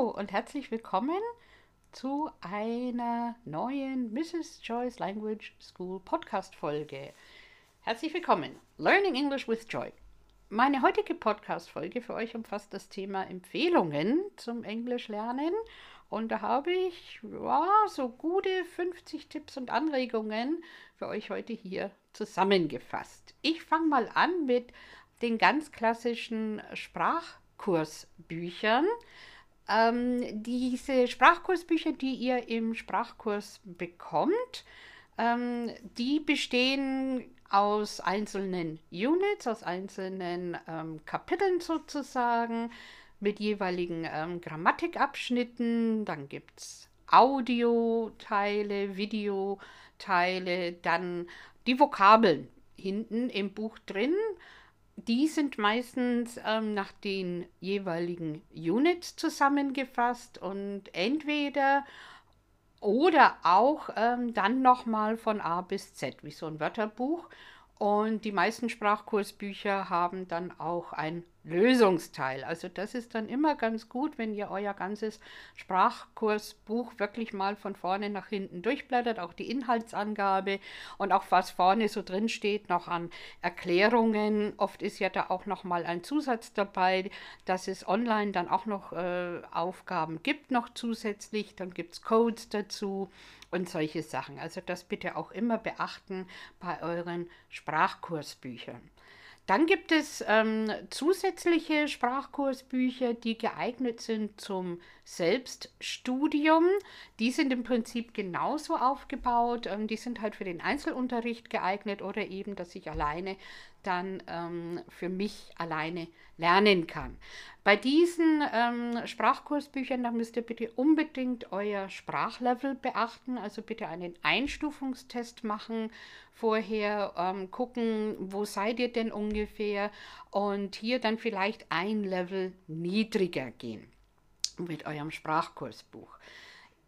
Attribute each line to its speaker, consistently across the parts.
Speaker 1: Und herzlich willkommen zu einer neuen Mrs. Joy's Language School Podcast Folge. Herzlich willkommen. Learning English with Joy. Meine heutige Podcast Folge für euch umfasst das Thema Empfehlungen zum Englisch lernen und da habe ich ja, so gute 50 Tipps und Anregungen für euch heute hier zusammengefasst. Ich fange mal an mit den ganz klassischen Sprachkursbüchern. Ähm, diese Sprachkursbücher, die ihr im Sprachkurs bekommt, ähm, die bestehen aus einzelnen Units, aus einzelnen ähm, Kapiteln sozusagen mit jeweiligen ähm, Grammatikabschnitten. Dann gibt es Audioteile, Videoteile, dann die Vokabeln hinten im Buch drin. Die sind meistens ähm, nach den jeweiligen Units zusammengefasst und entweder oder auch ähm, dann nochmal von A bis Z, wie so ein Wörterbuch. Und die meisten Sprachkursbücher haben dann auch ein Lösungsteil. Also das ist dann immer ganz gut, wenn ihr euer ganzes Sprachkursbuch wirklich mal von vorne nach hinten durchblättert, auch die Inhaltsangabe und auch was vorne so drin steht, noch an Erklärungen. Oft ist ja da auch noch mal ein Zusatz dabei, dass es online dann auch noch äh, Aufgaben gibt, noch zusätzlich. Dann gibt es Codes dazu und solche Sachen. Also das bitte auch immer beachten bei euren Sprachkursbüchern. Dann gibt es ähm, zusätzliche Sprachkursbücher, die geeignet sind zum Selbststudium. Die sind im Prinzip genauso aufgebaut. Ähm, die sind halt für den Einzelunterricht geeignet oder eben, dass ich alleine dann ähm, für mich alleine lernen kann. Bei diesen ähm, Sprachkursbüchern, da müsst ihr bitte unbedingt euer Sprachlevel beachten, also bitte einen Einstufungstest machen vorher, ähm, gucken, wo seid ihr denn ungefähr und hier dann vielleicht ein Level niedriger gehen mit eurem Sprachkursbuch.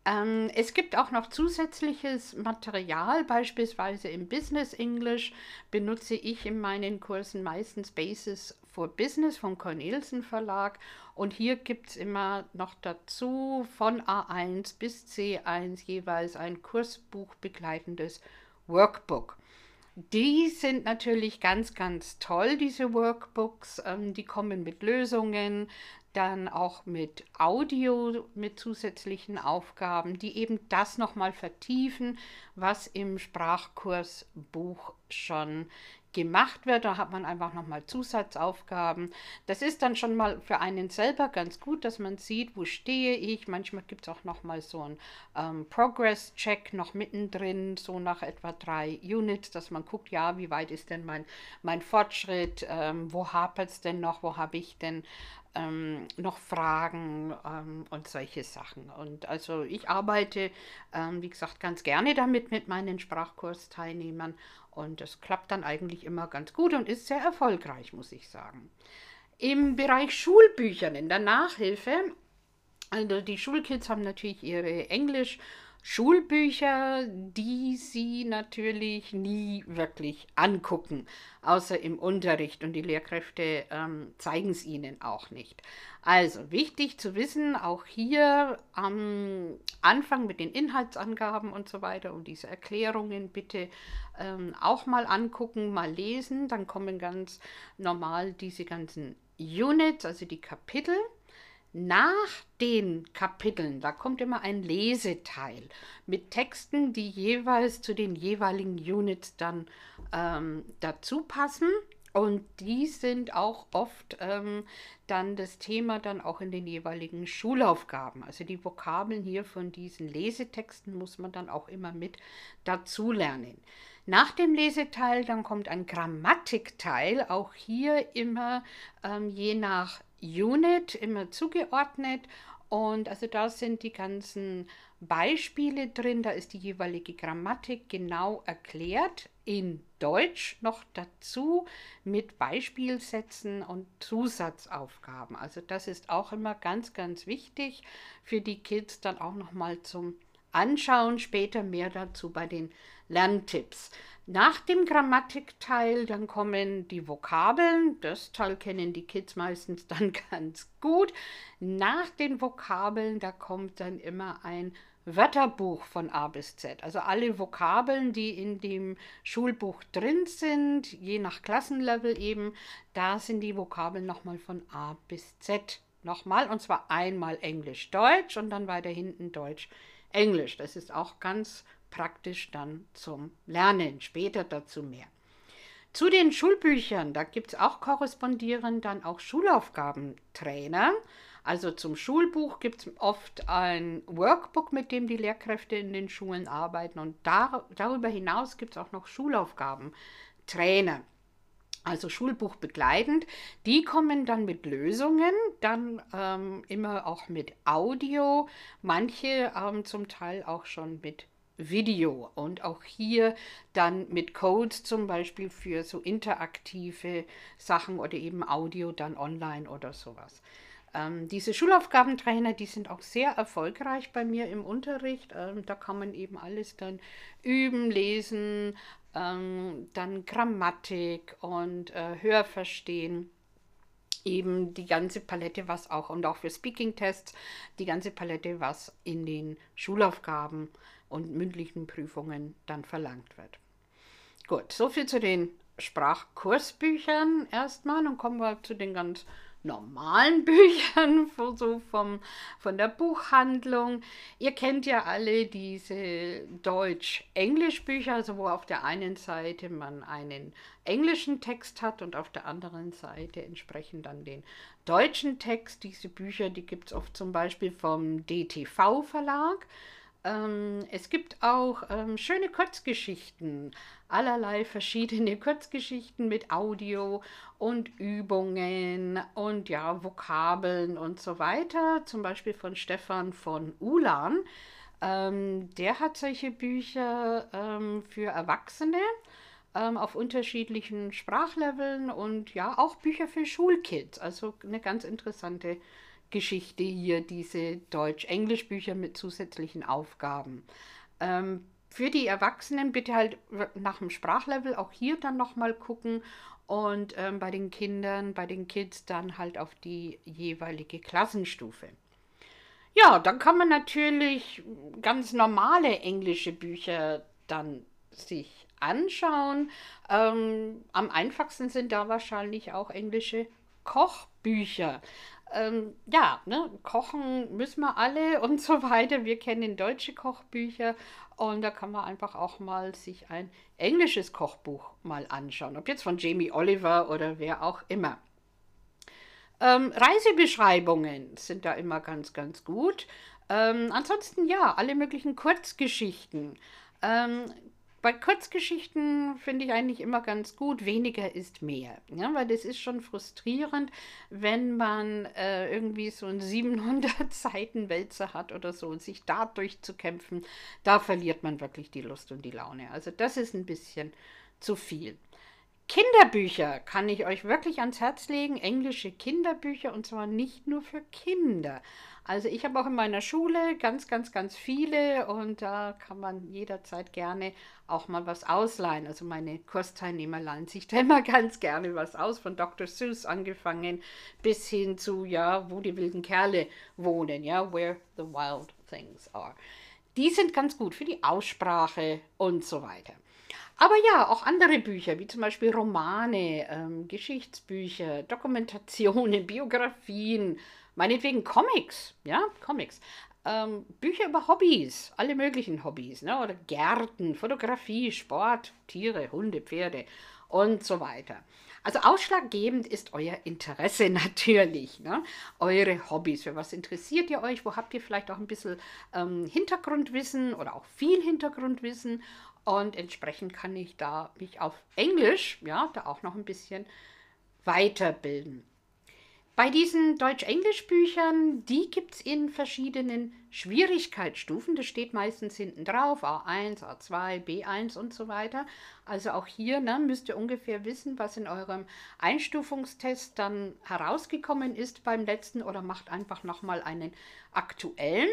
Speaker 1: Ähm, es gibt auch noch zusätzliches Material, beispielsweise im Business English benutze ich in meinen Kursen meistens Basis for Business vom Cornelsen Verlag und hier gibt es immer noch dazu von A1 bis C1 jeweils ein Kursbuch begleitendes Workbook. Die sind natürlich ganz, ganz toll, diese Workbooks. Ähm, die kommen mit Lösungen, dann auch mit Audio, mit zusätzlichen Aufgaben, die eben das nochmal vertiefen, was im Sprachkursbuch schon gemacht wird. Da hat man einfach nochmal Zusatzaufgaben. Das ist dann schon mal für einen selber ganz gut, dass man sieht, wo stehe ich. Manchmal gibt es auch nochmal so einen ähm, Progress-Check noch mittendrin, so nach etwa drei Units, dass man guckt, ja, wie weit ist denn mein, mein Fortschritt, ähm, wo hapert es denn noch, wo habe ich denn ähm, noch Fragen ähm, und solche Sachen. Und also ich arbeite, ähm, wie gesagt, ganz gerne damit mit meinen Sprachkursteilnehmern und das klappt dann eigentlich immer ganz gut und ist sehr erfolgreich, muss ich sagen. Im Bereich Schulbüchern, in der Nachhilfe, also die Schulkids haben natürlich ihre Englisch- Schulbücher, die sie natürlich nie wirklich angucken, außer im Unterricht. Und die Lehrkräfte ähm, zeigen es ihnen auch nicht. Also wichtig zu wissen, auch hier am Anfang mit den Inhaltsangaben und so weiter und diese Erklärungen bitte ähm, auch mal angucken, mal lesen, dann kommen ganz normal diese ganzen Units, also die Kapitel nach den Kapiteln, da kommt immer ein Leseteil mit Texten, die jeweils zu den jeweiligen Units dann ähm, dazu passen. Und die sind auch oft ähm, dann das Thema dann auch in den jeweiligen Schulaufgaben. Also die Vokabeln hier von diesen Lesetexten muss man dann auch immer mit dazu lernen. Nach dem Leseteil dann kommt ein Grammatikteil, auch hier immer ähm, je nach Unit immer zugeordnet. Und also da sind die ganzen Beispiele drin, da ist die jeweilige Grammatik genau erklärt in Deutsch noch dazu mit Beispielsätzen und Zusatzaufgaben. Also das ist auch immer ganz, ganz wichtig für die Kids dann auch nochmal zum anschauen. Später mehr dazu bei den Lerntipps. Nach dem Grammatikteil dann kommen die Vokabeln. Das Teil kennen die Kids meistens dann ganz gut. Nach den Vokabeln, da kommt dann immer ein Wörterbuch von A bis Z. Also alle Vokabeln, die in dem Schulbuch drin sind, je nach Klassenlevel eben, da sind die Vokabeln nochmal von A bis Z. Nochmal, und zwar einmal Englisch-Deutsch und dann weiter hinten Deutsch-Englisch. Das ist auch ganz praktisch dann zum Lernen. Später dazu mehr. Zu den Schulbüchern, da gibt es auch korrespondierend dann auch Schulaufgabentrainer. Also zum Schulbuch gibt es oft ein Workbook, mit dem die Lehrkräfte in den Schulen arbeiten. Und dar darüber hinaus gibt es auch noch Schulaufgabentrainer also Schulbuch begleitend, die kommen dann mit Lösungen, dann ähm, immer auch mit Audio, manche ähm, zum Teil auch schon mit Video und auch hier dann mit Codes zum Beispiel für so interaktive Sachen oder eben Audio dann online oder sowas. Ähm, diese Schulaufgabentrainer, die sind auch sehr erfolgreich bei mir im Unterricht. Ähm, da kann man eben alles dann üben, lesen, ähm, dann Grammatik und äh, Hörverstehen eben die ganze Palette, was auch und auch für Speaking-Tests, die ganze Palette, was in den Schulaufgaben und mündlichen Prüfungen dann verlangt wird. Gut, soviel zu den Sprachkursbüchern erstmal und kommen wir zu den ganz normalen Büchern, so vom, von der Buchhandlung. Ihr kennt ja alle diese Deutsch-Englisch-Bücher, also wo auf der einen Seite man einen englischen Text hat und auf der anderen Seite entsprechend dann den deutschen Text. Diese Bücher, die gibt es oft zum Beispiel vom DTV-Verlag. Ähm, es gibt auch ähm, schöne Kurzgeschichten, allerlei verschiedene Kurzgeschichten mit Audio und Übungen und ja, Vokabeln und so weiter. Zum Beispiel von Stefan von Ulan. Ähm, der hat solche Bücher ähm, für Erwachsene ähm, auf unterschiedlichen Sprachleveln und ja, auch Bücher für Schulkids. Also eine ganz interessante Geschichte hier, diese Deutsch-Englisch-Bücher mit zusätzlichen Aufgaben. Ähm, für die Erwachsenen bitte halt nach dem Sprachlevel auch hier dann nochmal gucken und ähm, bei den Kindern, bei den Kids dann halt auf die jeweilige Klassenstufe. Ja, dann kann man natürlich ganz normale englische Bücher dann sich anschauen. Ähm, am einfachsten sind da wahrscheinlich auch englische Kochbücher ähm, ja, ne, kochen müssen wir alle und so weiter. Wir kennen deutsche Kochbücher und da kann man einfach auch mal sich ein englisches Kochbuch mal anschauen. Ob jetzt von Jamie Oliver oder wer auch immer. Ähm, Reisebeschreibungen sind da immer ganz, ganz gut. Ähm, ansonsten ja, alle möglichen Kurzgeschichten. Ähm, bei Kurzgeschichten finde ich eigentlich immer ganz gut, weniger ist mehr. Ja, weil das ist schon frustrierend, wenn man äh, irgendwie so einen 700 Seiten Wälzer hat oder so und sich da durchzukämpfen, da verliert man wirklich die Lust und die Laune. Also das ist ein bisschen zu viel. Kinderbücher kann ich euch wirklich ans Herz legen, englische Kinderbücher und zwar nicht nur für Kinder. Also ich habe auch in meiner Schule ganz, ganz, ganz viele und da kann man jederzeit gerne auch mal was ausleihen. Also meine Kursteilnehmer leihen sich da immer ganz gerne was aus, von Dr. Seuss angefangen bis hin zu, ja, wo die wilden Kerle wohnen, ja, where the wild things are. Die sind ganz gut für die Aussprache und so weiter. Aber ja, auch andere Bücher, wie zum Beispiel Romane, ähm, Geschichtsbücher, Dokumentationen, Biografien, meinetwegen Comics, ja, Comics. Ähm, Bücher über Hobbys, alle möglichen Hobbys, ne? oder Gärten, Fotografie, Sport, Tiere, Hunde, Pferde und so weiter. Also ausschlaggebend ist euer Interesse natürlich, ne? eure Hobbys. Für was interessiert ihr euch? Wo habt ihr vielleicht auch ein bisschen ähm, Hintergrundwissen oder auch viel Hintergrundwissen? Und entsprechend kann ich da mich auf Englisch, ja, da auch noch ein bisschen weiterbilden. Bei diesen Deutsch-Englisch-Büchern, die gibt es in verschiedenen Schwierigkeitsstufen. Das steht meistens hinten drauf, A1, A2, B1 und so weiter. Also auch hier ne, müsst ihr ungefähr wissen, was in eurem Einstufungstest dann herausgekommen ist beim letzten oder macht einfach nochmal einen aktuellen.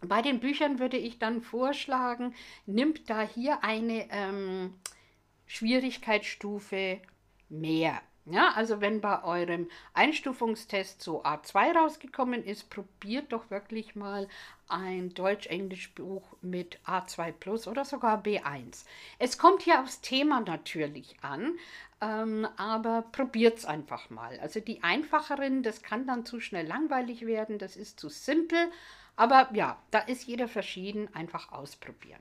Speaker 1: Bei den Büchern würde ich dann vorschlagen, nimmt da hier eine ähm, Schwierigkeitsstufe mehr. Ja, also wenn bei eurem Einstufungstest so A2 rausgekommen ist, probiert doch wirklich mal ein Deutsch-Englisch-Buch mit A2 Plus oder sogar B1. Es kommt hier aufs Thema natürlich an, ähm, aber probiert es einfach mal. Also die einfacheren, das kann dann zu schnell langweilig werden, das ist zu simpel, aber ja, da ist jeder verschieden, einfach ausprobieren.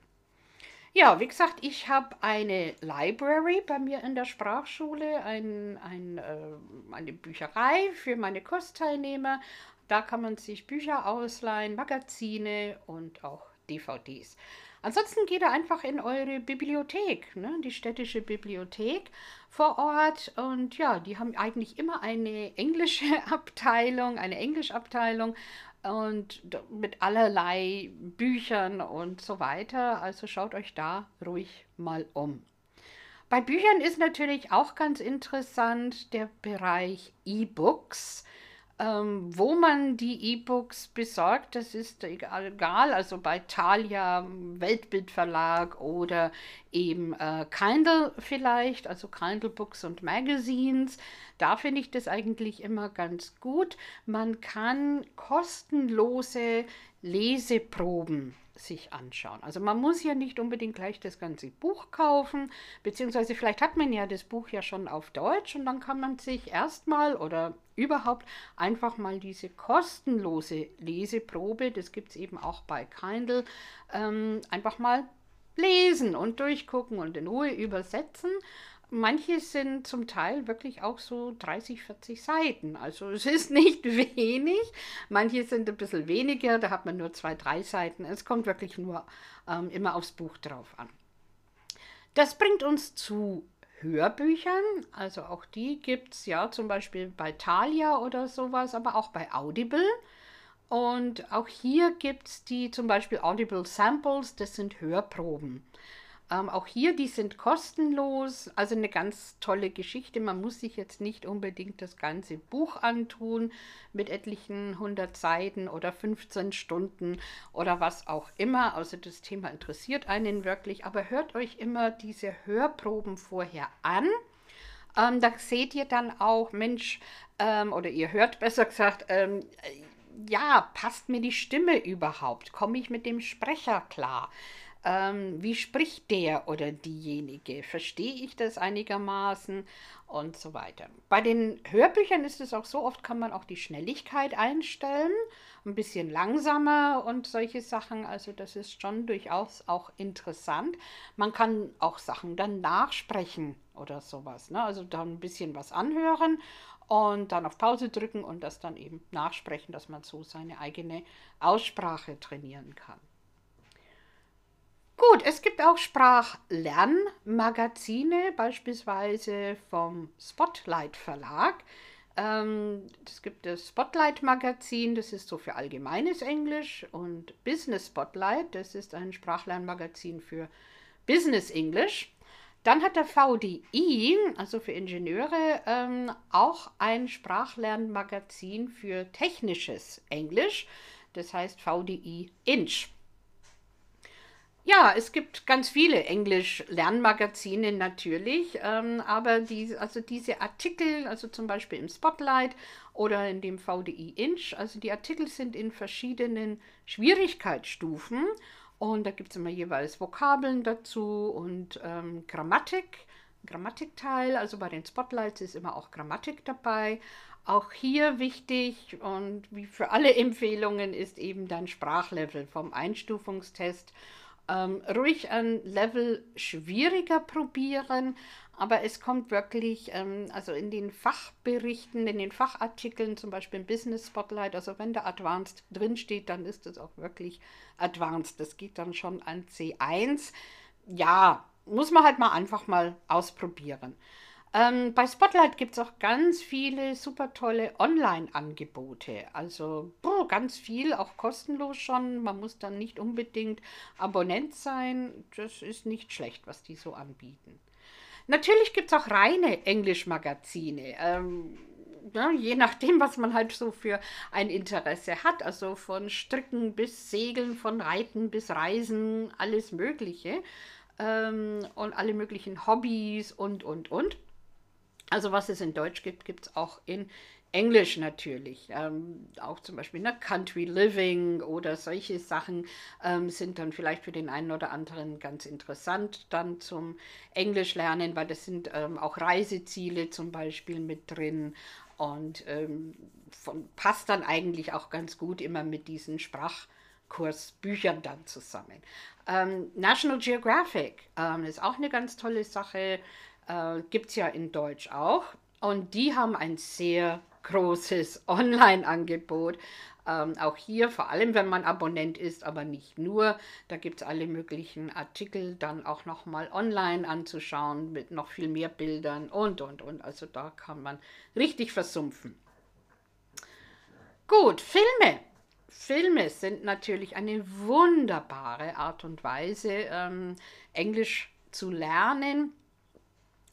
Speaker 1: Ja, wie gesagt, ich habe eine Library bei mir in der Sprachschule, ein, ein, äh, eine Bücherei für meine Kursteilnehmer. Da kann man sich Bücher ausleihen, Magazine und auch DVDs. Ansonsten geht ihr einfach in eure Bibliothek, ne, die städtische Bibliothek vor Ort. Und ja, die haben eigentlich immer eine englische Abteilung, eine Englischabteilung und mit allerlei Büchern und so weiter. Also schaut euch da ruhig mal um. Bei Büchern ist natürlich auch ganz interessant der Bereich E-Books. Ähm, wo man die E-Books besorgt, das ist egal, also bei Thalia, Weltbildverlag oder eben äh, Kindle vielleicht, also Kindle Books und Magazines. Da finde ich das eigentlich immer ganz gut. Man kann kostenlose Leseproben sich anschauen. Also man muss ja nicht unbedingt gleich das ganze Buch kaufen, beziehungsweise vielleicht hat man ja das Buch ja schon auf Deutsch und dann kann man sich erstmal oder überhaupt einfach mal diese kostenlose Leseprobe, das gibt es eben auch bei Kindle, ähm, einfach mal lesen und durchgucken und in Ruhe übersetzen. Manche sind zum Teil wirklich auch so 30, 40 Seiten. Also es ist nicht wenig. Manche sind ein bisschen weniger, da hat man nur zwei, drei Seiten. Es kommt wirklich nur ähm, immer aufs Buch drauf an. Das bringt uns zu Hörbüchern. Also auch die gibt es ja zum Beispiel bei Thalia oder sowas, aber auch bei Audible. Und auch hier gibt es die zum Beispiel Audible Samples, das sind Hörproben. Ähm, auch hier, die sind kostenlos, also eine ganz tolle Geschichte. Man muss sich jetzt nicht unbedingt das ganze Buch antun mit etlichen 100 Seiten oder 15 Stunden oder was auch immer. Also das Thema interessiert einen wirklich, aber hört euch immer diese Hörproben vorher an. Ähm, da seht ihr dann auch, Mensch, ähm, oder ihr hört besser gesagt, ähm, ja, passt mir die Stimme überhaupt? Komme ich mit dem Sprecher klar? Ähm, wie spricht der oder diejenige, verstehe ich das einigermaßen und so weiter. Bei den Hörbüchern ist es auch so, oft kann man auch die Schnelligkeit einstellen, ein bisschen langsamer und solche Sachen, also das ist schon durchaus auch interessant. Man kann auch Sachen dann nachsprechen oder sowas, ne? also dann ein bisschen was anhören und dann auf Pause drücken und das dann eben nachsprechen, dass man so seine eigene Aussprache trainieren kann. Gut, es gibt auch Sprachlernmagazine, beispielsweise vom Spotlight Verlag. Ähm, es gibt das Spotlight Magazin, das ist so für allgemeines Englisch und Business Spotlight, das ist ein Sprachlernmagazin für Business English. Dann hat der VDI, also für Ingenieure, ähm, auch ein Sprachlernmagazin für technisches Englisch, das heißt VDI Inch. Ja, es gibt ganz viele Englisch-Lernmagazine natürlich, ähm, aber die, also diese Artikel, also zum Beispiel im Spotlight oder in dem VDI Inch, also die Artikel sind in verschiedenen Schwierigkeitsstufen und da gibt es immer jeweils Vokabeln dazu und ähm, Grammatik, Grammatikteil, also bei den Spotlights ist immer auch Grammatik dabei. Auch hier wichtig und wie für alle Empfehlungen ist eben dann Sprachlevel vom Einstufungstest ähm, ruhig ein Level schwieriger probieren, aber es kommt wirklich, ähm, also in den Fachberichten, in den Fachartikeln, zum Beispiel im Business Spotlight, also wenn da Advanced drinsteht, dann ist es auch wirklich Advanced. Das geht dann schon an C1. Ja, muss man halt mal einfach mal ausprobieren. Ähm, bei Spotlight gibt es auch ganz viele super tolle Online-Angebote. Also boah, ganz viel, auch kostenlos schon. Man muss dann nicht unbedingt Abonnent sein. Das ist nicht schlecht, was die so anbieten. Natürlich gibt es auch reine Englischmagazine. Ähm, ja, je nachdem, was man halt so für ein Interesse hat. Also von Stricken bis Segeln, von Reiten bis Reisen, alles Mögliche. Ähm, und alle möglichen Hobbys und, und, und. Also was es in Deutsch gibt, gibt es auch in Englisch natürlich. Ähm, auch zum Beispiel ne, Country Living oder solche Sachen ähm, sind dann vielleicht für den einen oder anderen ganz interessant dann zum Englisch lernen, weil das sind ähm, auch Reiseziele zum Beispiel mit drin und ähm, von, passt dann eigentlich auch ganz gut immer mit diesen Sprachkursbüchern dann zusammen. Ähm, National Geographic ähm, ist auch eine ganz tolle Sache, äh, gibt es ja in Deutsch auch. Und die haben ein sehr großes Online-Angebot. Ähm, auch hier, vor allem wenn man Abonnent ist, aber nicht nur. Da gibt es alle möglichen Artikel dann auch nochmal online anzuschauen mit noch viel mehr Bildern und, und, und. Also da kann man richtig versumpfen. Gut, Filme. Filme sind natürlich eine wunderbare Art und Weise, ähm, Englisch zu lernen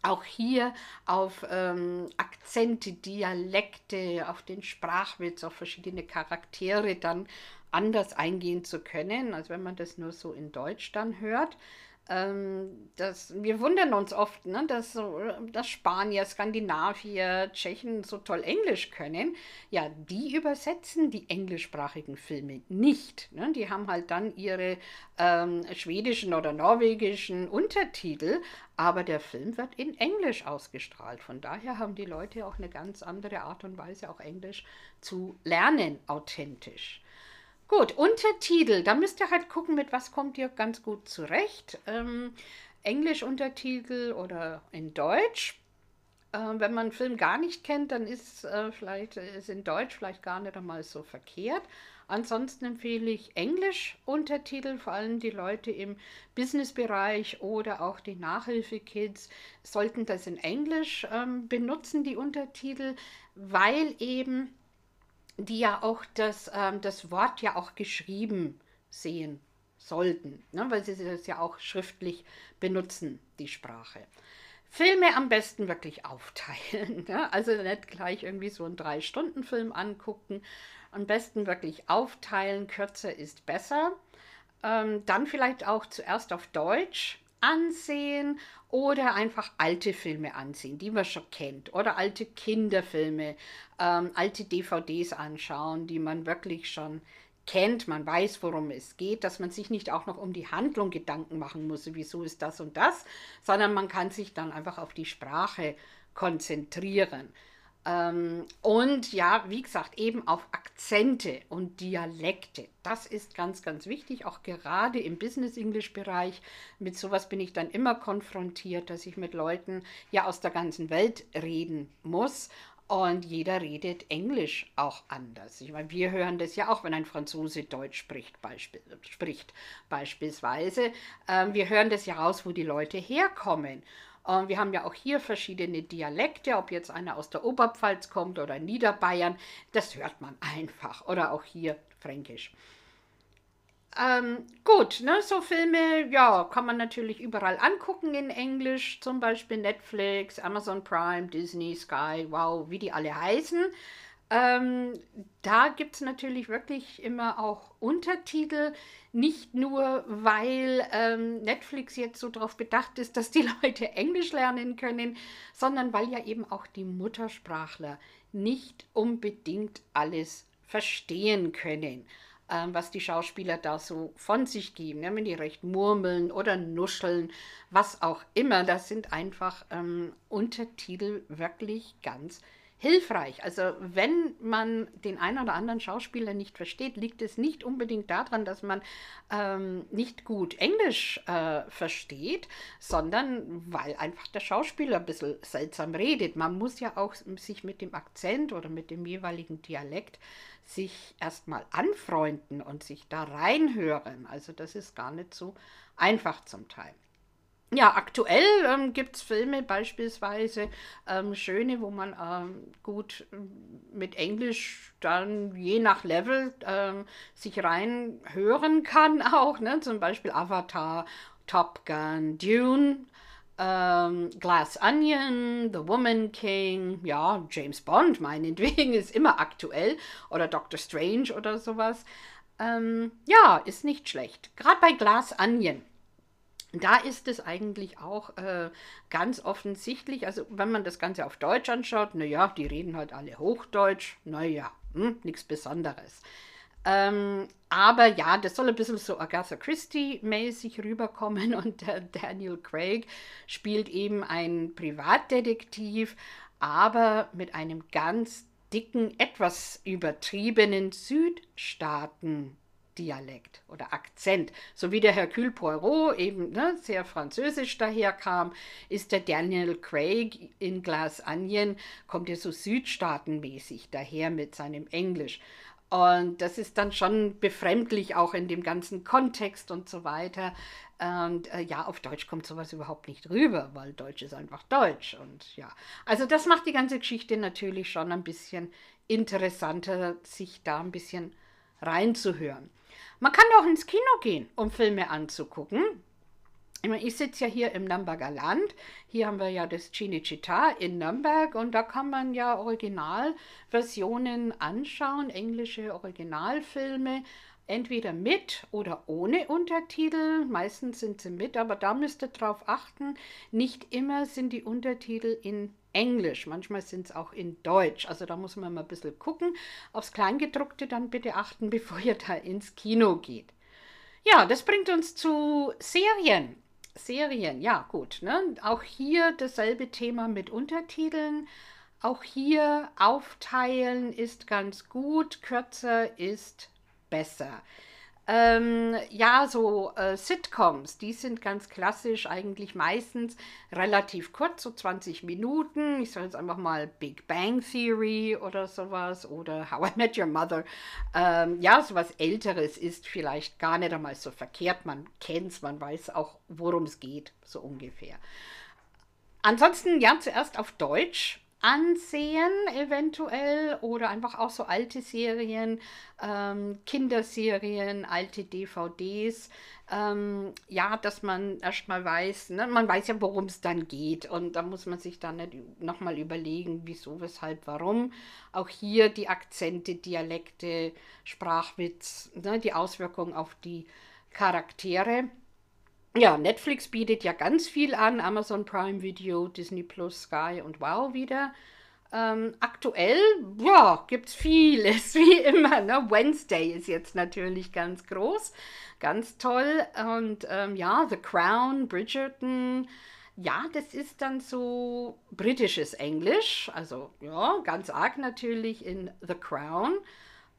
Speaker 1: auch hier auf ähm, Akzente, Dialekte, auf den Sprachwitz, auf verschiedene Charaktere dann anders eingehen zu können, als wenn man das nur so in Deutsch dann hört. Ähm, das, wir wundern uns oft, ne, dass, dass Spanier, Skandinavier, Tschechen so toll Englisch können. Ja, die übersetzen die englischsprachigen Filme nicht. Ne? Die haben halt dann ihre ähm, schwedischen oder norwegischen Untertitel, aber der Film wird in Englisch ausgestrahlt. Von daher haben die Leute auch eine ganz andere Art und Weise, auch Englisch zu lernen, authentisch. Gut, Untertitel. Da müsst ihr halt gucken, mit was kommt ihr ganz gut zurecht. Ähm, Englisch-Untertitel oder in Deutsch. Äh, wenn man einen Film gar nicht kennt, dann ist äh, vielleicht ist in Deutsch vielleicht gar nicht einmal so verkehrt. Ansonsten empfehle ich Englisch-Untertitel, vor allem die Leute im Business-Bereich oder auch die Nachhilfekids sollten das in Englisch ähm, benutzen, die Untertitel, weil eben die ja auch das, ähm, das Wort ja auch geschrieben sehen sollten, ne? weil sie das ja auch schriftlich benutzen, die Sprache. Filme am besten wirklich aufteilen. Ne? Also nicht gleich irgendwie so einen Drei-Stunden-Film angucken. Am besten wirklich aufteilen, kürzer ist besser. Ähm, dann vielleicht auch zuerst auf Deutsch ansehen oder einfach alte Filme ansehen, die man schon kennt. Oder alte Kinderfilme, ähm, alte DVDs anschauen, die man wirklich schon kennt, man weiß, worum es geht, dass man sich nicht auch noch um die Handlung Gedanken machen muss, wieso ist das und das, sondern man kann sich dann einfach auf die Sprache konzentrieren. Ähm, und ja, wie gesagt, eben auf Akzente und Dialekte. Das ist ganz, ganz wichtig, auch gerade im Business-English-Bereich. Mit sowas bin ich dann immer konfrontiert, dass ich mit Leuten ja aus der ganzen Welt reden muss. Und jeder redet Englisch auch anders. Ich meine, wir hören das ja auch, wenn ein Franzose Deutsch spricht, Beispiel, spricht beispielsweise. Ähm, wir hören das ja raus, wo die Leute herkommen. Und wir haben ja auch hier verschiedene Dialekte, ob jetzt einer aus der Oberpfalz kommt oder Niederbayern, das hört man einfach. Oder auch hier Fränkisch. Ähm, gut, ne, so Filme, ja, kann man natürlich überall angucken in Englisch, zum Beispiel Netflix, Amazon Prime, Disney, Sky, wow, wie die alle heißen. Ähm, da gibt es natürlich wirklich immer auch Untertitel, nicht nur weil ähm, Netflix jetzt so darauf bedacht ist, dass die Leute Englisch lernen können, sondern weil ja eben auch die Muttersprachler nicht unbedingt alles verstehen können, ähm, was die Schauspieler da so von sich geben, ja, wenn die recht murmeln oder nuscheln, was auch immer. Das sind einfach ähm, Untertitel wirklich ganz hilfreich. Also wenn man den einen oder anderen Schauspieler nicht versteht, liegt es nicht unbedingt daran, dass man ähm, nicht gut Englisch äh, versteht, sondern weil einfach der Schauspieler ein bisschen seltsam redet. Man muss ja auch sich mit dem Akzent oder mit dem jeweiligen Dialekt sich erstmal anfreunden und sich da reinhören. Also das ist gar nicht so einfach zum Teil. Ja, aktuell ähm, gibt es Filme beispielsweise ähm, schöne, wo man ähm, gut ähm, mit Englisch dann je nach Level ähm, sich reinhören kann auch. Ne? Zum Beispiel Avatar, Top Gun, Dune. ähm, Glass Onion, The Woman King, ja, James Bond meinetwegen ist immer aktuell oder Doctor Strange oder sowas. Ähm, ja, ist nicht schlecht. Gerade bei Glass Onion. Da ist es eigentlich auch äh, ganz offensichtlich, also wenn man das Ganze auf Deutsch anschaut, naja, die reden halt alle Hochdeutsch, naja, hm, nichts Besonderes. Ähm, aber ja, das soll ein bisschen so Agatha Christie-mäßig rüberkommen und der Daniel Craig spielt eben einen Privatdetektiv, aber mit einem ganz dicken, etwas übertriebenen Südstaaten. Dialekt oder Akzent. So wie der Hercule Poirot eben ne, sehr französisch daherkam, ist der Daniel Craig in Glass Onion, kommt er so südstaatenmäßig daher mit seinem Englisch. Und das ist dann schon befremdlich auch in dem ganzen Kontext und so weiter. Und äh, ja, auf Deutsch kommt sowas überhaupt nicht rüber, weil Deutsch ist einfach Deutsch. Und ja, also das macht die ganze Geschichte natürlich schon ein bisschen interessanter, sich da ein bisschen reinzuhören. Man kann auch ins Kino gehen, um Filme anzugucken. Ich sitze ja hier im Nürnberger Land. Hier haben wir ja das Cinecittà in Nürnberg und da kann man ja Originalversionen anschauen, englische Originalfilme, entweder mit oder ohne Untertitel. Meistens sind sie mit, aber da müsst ihr drauf achten, nicht immer sind die Untertitel in Englisch, manchmal sind es auch in Deutsch. Also da muss man mal ein bisschen gucken. Aufs Kleingedruckte dann bitte achten, bevor ihr da ins Kino geht. Ja, das bringt uns zu Serien. Serien, ja gut. Ne? Auch hier dasselbe Thema mit Untertiteln. Auch hier aufteilen ist ganz gut, kürzer ist besser. Ähm, ja, so äh, Sitcoms, die sind ganz klassisch, eigentlich meistens relativ kurz, so 20 Minuten. Ich sage jetzt einfach mal Big Bang Theory oder sowas oder How I Met Your Mother. Ähm, ja, sowas Älteres ist vielleicht gar nicht einmal so verkehrt. Man kennt es, man weiß auch, worum es geht, so ungefähr. Ansonsten, ja, zuerst auf Deutsch ansehen, eventuell, oder einfach auch so alte Serien, ähm, Kinderserien, alte DVDs. Ähm, ja, dass man erstmal weiß, ne? man weiß ja, worum es dann geht. Und da muss man sich dann nicht nochmal überlegen, wieso, weshalb, warum. Auch hier die Akzente, Dialekte, Sprachwitz, ne? die Auswirkungen auf die Charaktere. Ja, Netflix bietet ja ganz viel an, Amazon Prime Video, Disney Plus, Sky und Wow wieder. Ähm, aktuell, ja, gibt es vieles, wie immer. Ne? Wednesday ist jetzt natürlich ganz groß, ganz toll. Und ähm, ja, The Crown, Bridgerton, ja, das ist dann so britisches Englisch, also ja, ganz arg natürlich in The Crown.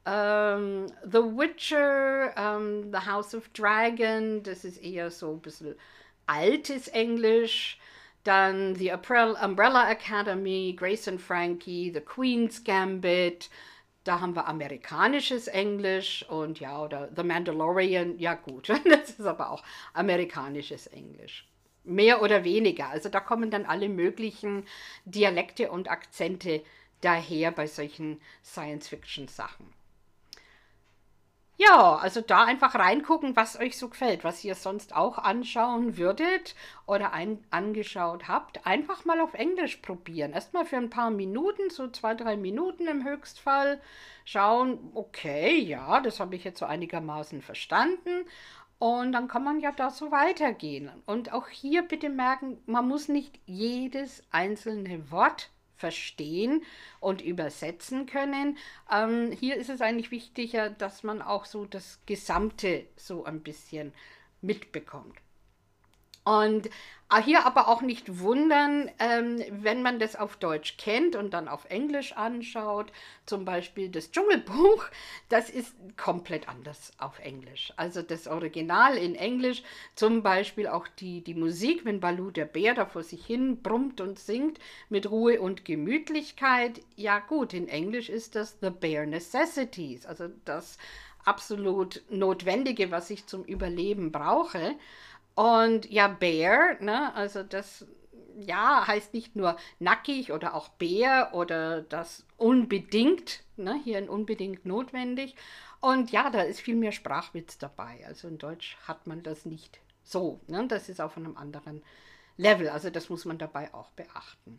Speaker 1: Um, The Witcher, um, The House of Dragon, das ist eher so ein bisschen altes Englisch. Dann The Umbrella Academy, Grace and Frankie, The Queen's Gambit. Da haben wir amerikanisches Englisch und ja, oder The Mandalorian, ja gut, das ist aber auch amerikanisches Englisch. Mehr oder weniger. Also da kommen dann alle möglichen Dialekte und Akzente daher bei solchen Science-Fiction-Sachen. Ja, also da einfach reingucken, was euch so gefällt, was ihr sonst auch anschauen würdet oder ein, angeschaut habt. Einfach mal auf Englisch probieren. Erstmal für ein paar Minuten, so zwei, drei Minuten im Höchstfall. Schauen, okay, ja, das habe ich jetzt so einigermaßen verstanden. Und dann kann man ja da so weitergehen. Und auch hier bitte merken, man muss nicht jedes einzelne Wort verstehen und übersetzen können. Ähm, hier ist es eigentlich wichtiger, dass man auch so das Gesamte so ein bisschen mitbekommt. Und Ah, hier aber auch nicht wundern, ähm, wenn man das auf Deutsch kennt und dann auf Englisch anschaut. Zum Beispiel das Dschungelbuch, das ist komplett anders auf Englisch. Also das Original in Englisch, zum Beispiel auch die, die Musik, wenn Balu der Bär da vor sich hin brummt und singt mit Ruhe und Gemütlichkeit. Ja gut, in Englisch ist das The Bare Necessities, also das absolut Notwendige, was ich zum Überleben brauche. Und ja, Bear, ne, also das ja, heißt nicht nur nackig oder auch Bär oder das unbedingt, ne, hier in unbedingt notwendig. Und ja, da ist viel mehr Sprachwitz dabei. Also in Deutsch hat man das nicht so. Ne? Das ist auf einem anderen Level. Also das muss man dabei auch beachten.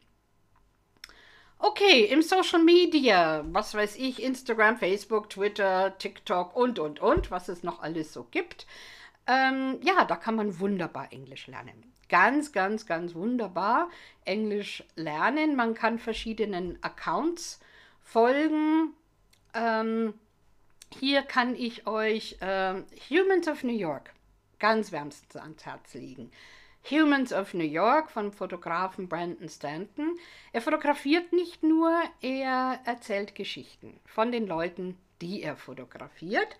Speaker 1: Okay, im Social Media, was weiß ich, Instagram, Facebook, Twitter, TikTok und, und, und, was es noch alles so gibt. Ähm, ja, da kann man wunderbar Englisch lernen. Ganz, ganz, ganz wunderbar Englisch lernen. Man kann verschiedenen Accounts folgen. Ähm, hier kann ich euch äh, Humans of New York ganz wärmstens ans Herz legen. Humans of New York vom Fotografen Brandon Stanton. Er fotografiert nicht nur, er erzählt Geschichten von den Leuten, die er fotografiert.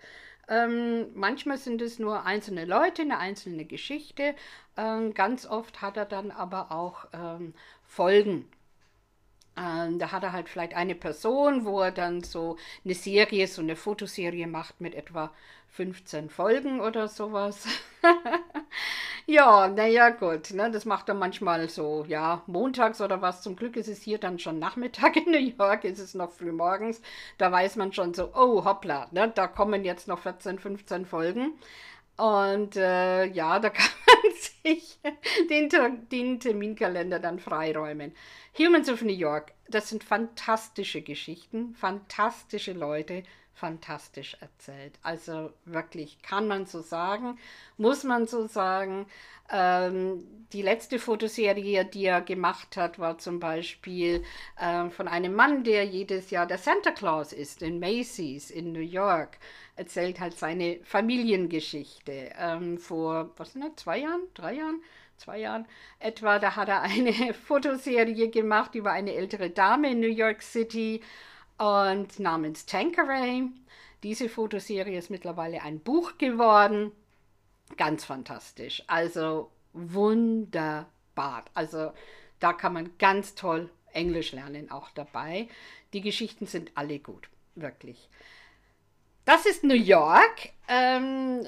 Speaker 1: Ähm, manchmal sind es nur einzelne Leute, eine einzelne Geschichte. Ähm, ganz oft hat er dann aber auch ähm, Folgen. Ähm, da hat er halt vielleicht eine Person, wo er dann so eine Serie, so eine Fotoserie macht mit etwa 15 Folgen oder sowas. ja, naja, gut. Ne, das macht er manchmal so, ja, montags oder was. Zum Glück ist es hier dann schon Nachmittag in New York, ist es noch früh morgens. Da weiß man schon so, oh, hoppla, ne, da kommen jetzt noch 14, 15 Folgen. Und äh, ja, da kann man sich den, den Terminkalender dann freiräumen. Humans of New York, das sind fantastische Geschichten, fantastische Leute, fantastisch erzählt. Also wirklich, kann man so sagen, muss man so sagen. Ähm, die letzte Fotoserie, die er gemacht hat, war zum Beispiel äh, von einem Mann, der jedes Jahr der Santa Claus ist in Macy's in New York. Erzählt halt seine Familiengeschichte. Ähm, vor, was sind das, zwei Jahren, drei Jahren? zwei Jahren etwa, da hat er eine Fotoserie gemacht über eine ältere Dame in New York City und namens Tankeray. Diese Fotoserie ist mittlerweile ein Buch geworden. Ganz fantastisch. Also wunderbar. Also da kann man ganz toll Englisch lernen auch dabei. Die Geschichten sind alle gut, wirklich. Das ist New York. Ähm,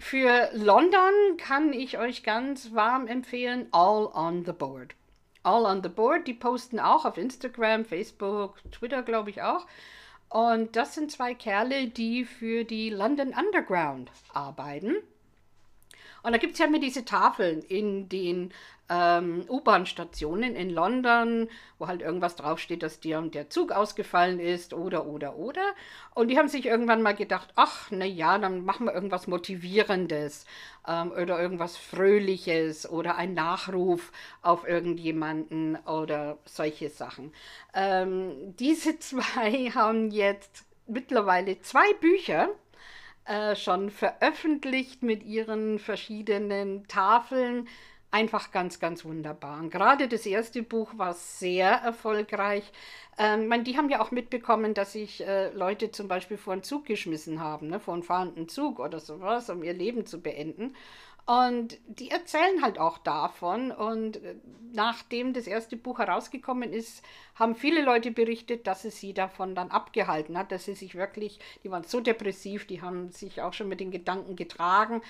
Speaker 1: für London kann ich euch ganz warm empfehlen All on the Board. All on the Board. Die posten auch auf Instagram, Facebook, Twitter, glaube ich auch. Und das sind zwei Kerle, die für die London Underground arbeiten. Und da gibt es ja immer diese Tafeln in den ähm, U-Bahn-Stationen in London, wo halt irgendwas draufsteht, dass dir der Zug ausgefallen ist oder, oder, oder. Und die haben sich irgendwann mal gedacht, ach, na ja, dann machen wir irgendwas Motivierendes ähm, oder irgendwas Fröhliches oder ein Nachruf auf irgendjemanden oder solche Sachen. Ähm, diese zwei haben jetzt mittlerweile zwei Bücher äh, schon veröffentlicht mit ihren verschiedenen Tafeln einfach ganz, ganz wunderbar. Und gerade das erste Buch war sehr erfolgreich. Ähm, man, die haben ja auch mitbekommen, dass sich äh, Leute zum Beispiel vor einen Zug geschmissen haben, ne, vor einen fahrenden Zug oder sowas, um ihr Leben zu beenden. Und die erzählen halt auch davon. Und äh, nachdem das erste Buch herausgekommen ist, haben viele Leute berichtet, dass es sie davon dann abgehalten hat, dass sie sich wirklich, die waren so depressiv, die haben sich auch schon mit den Gedanken getragen.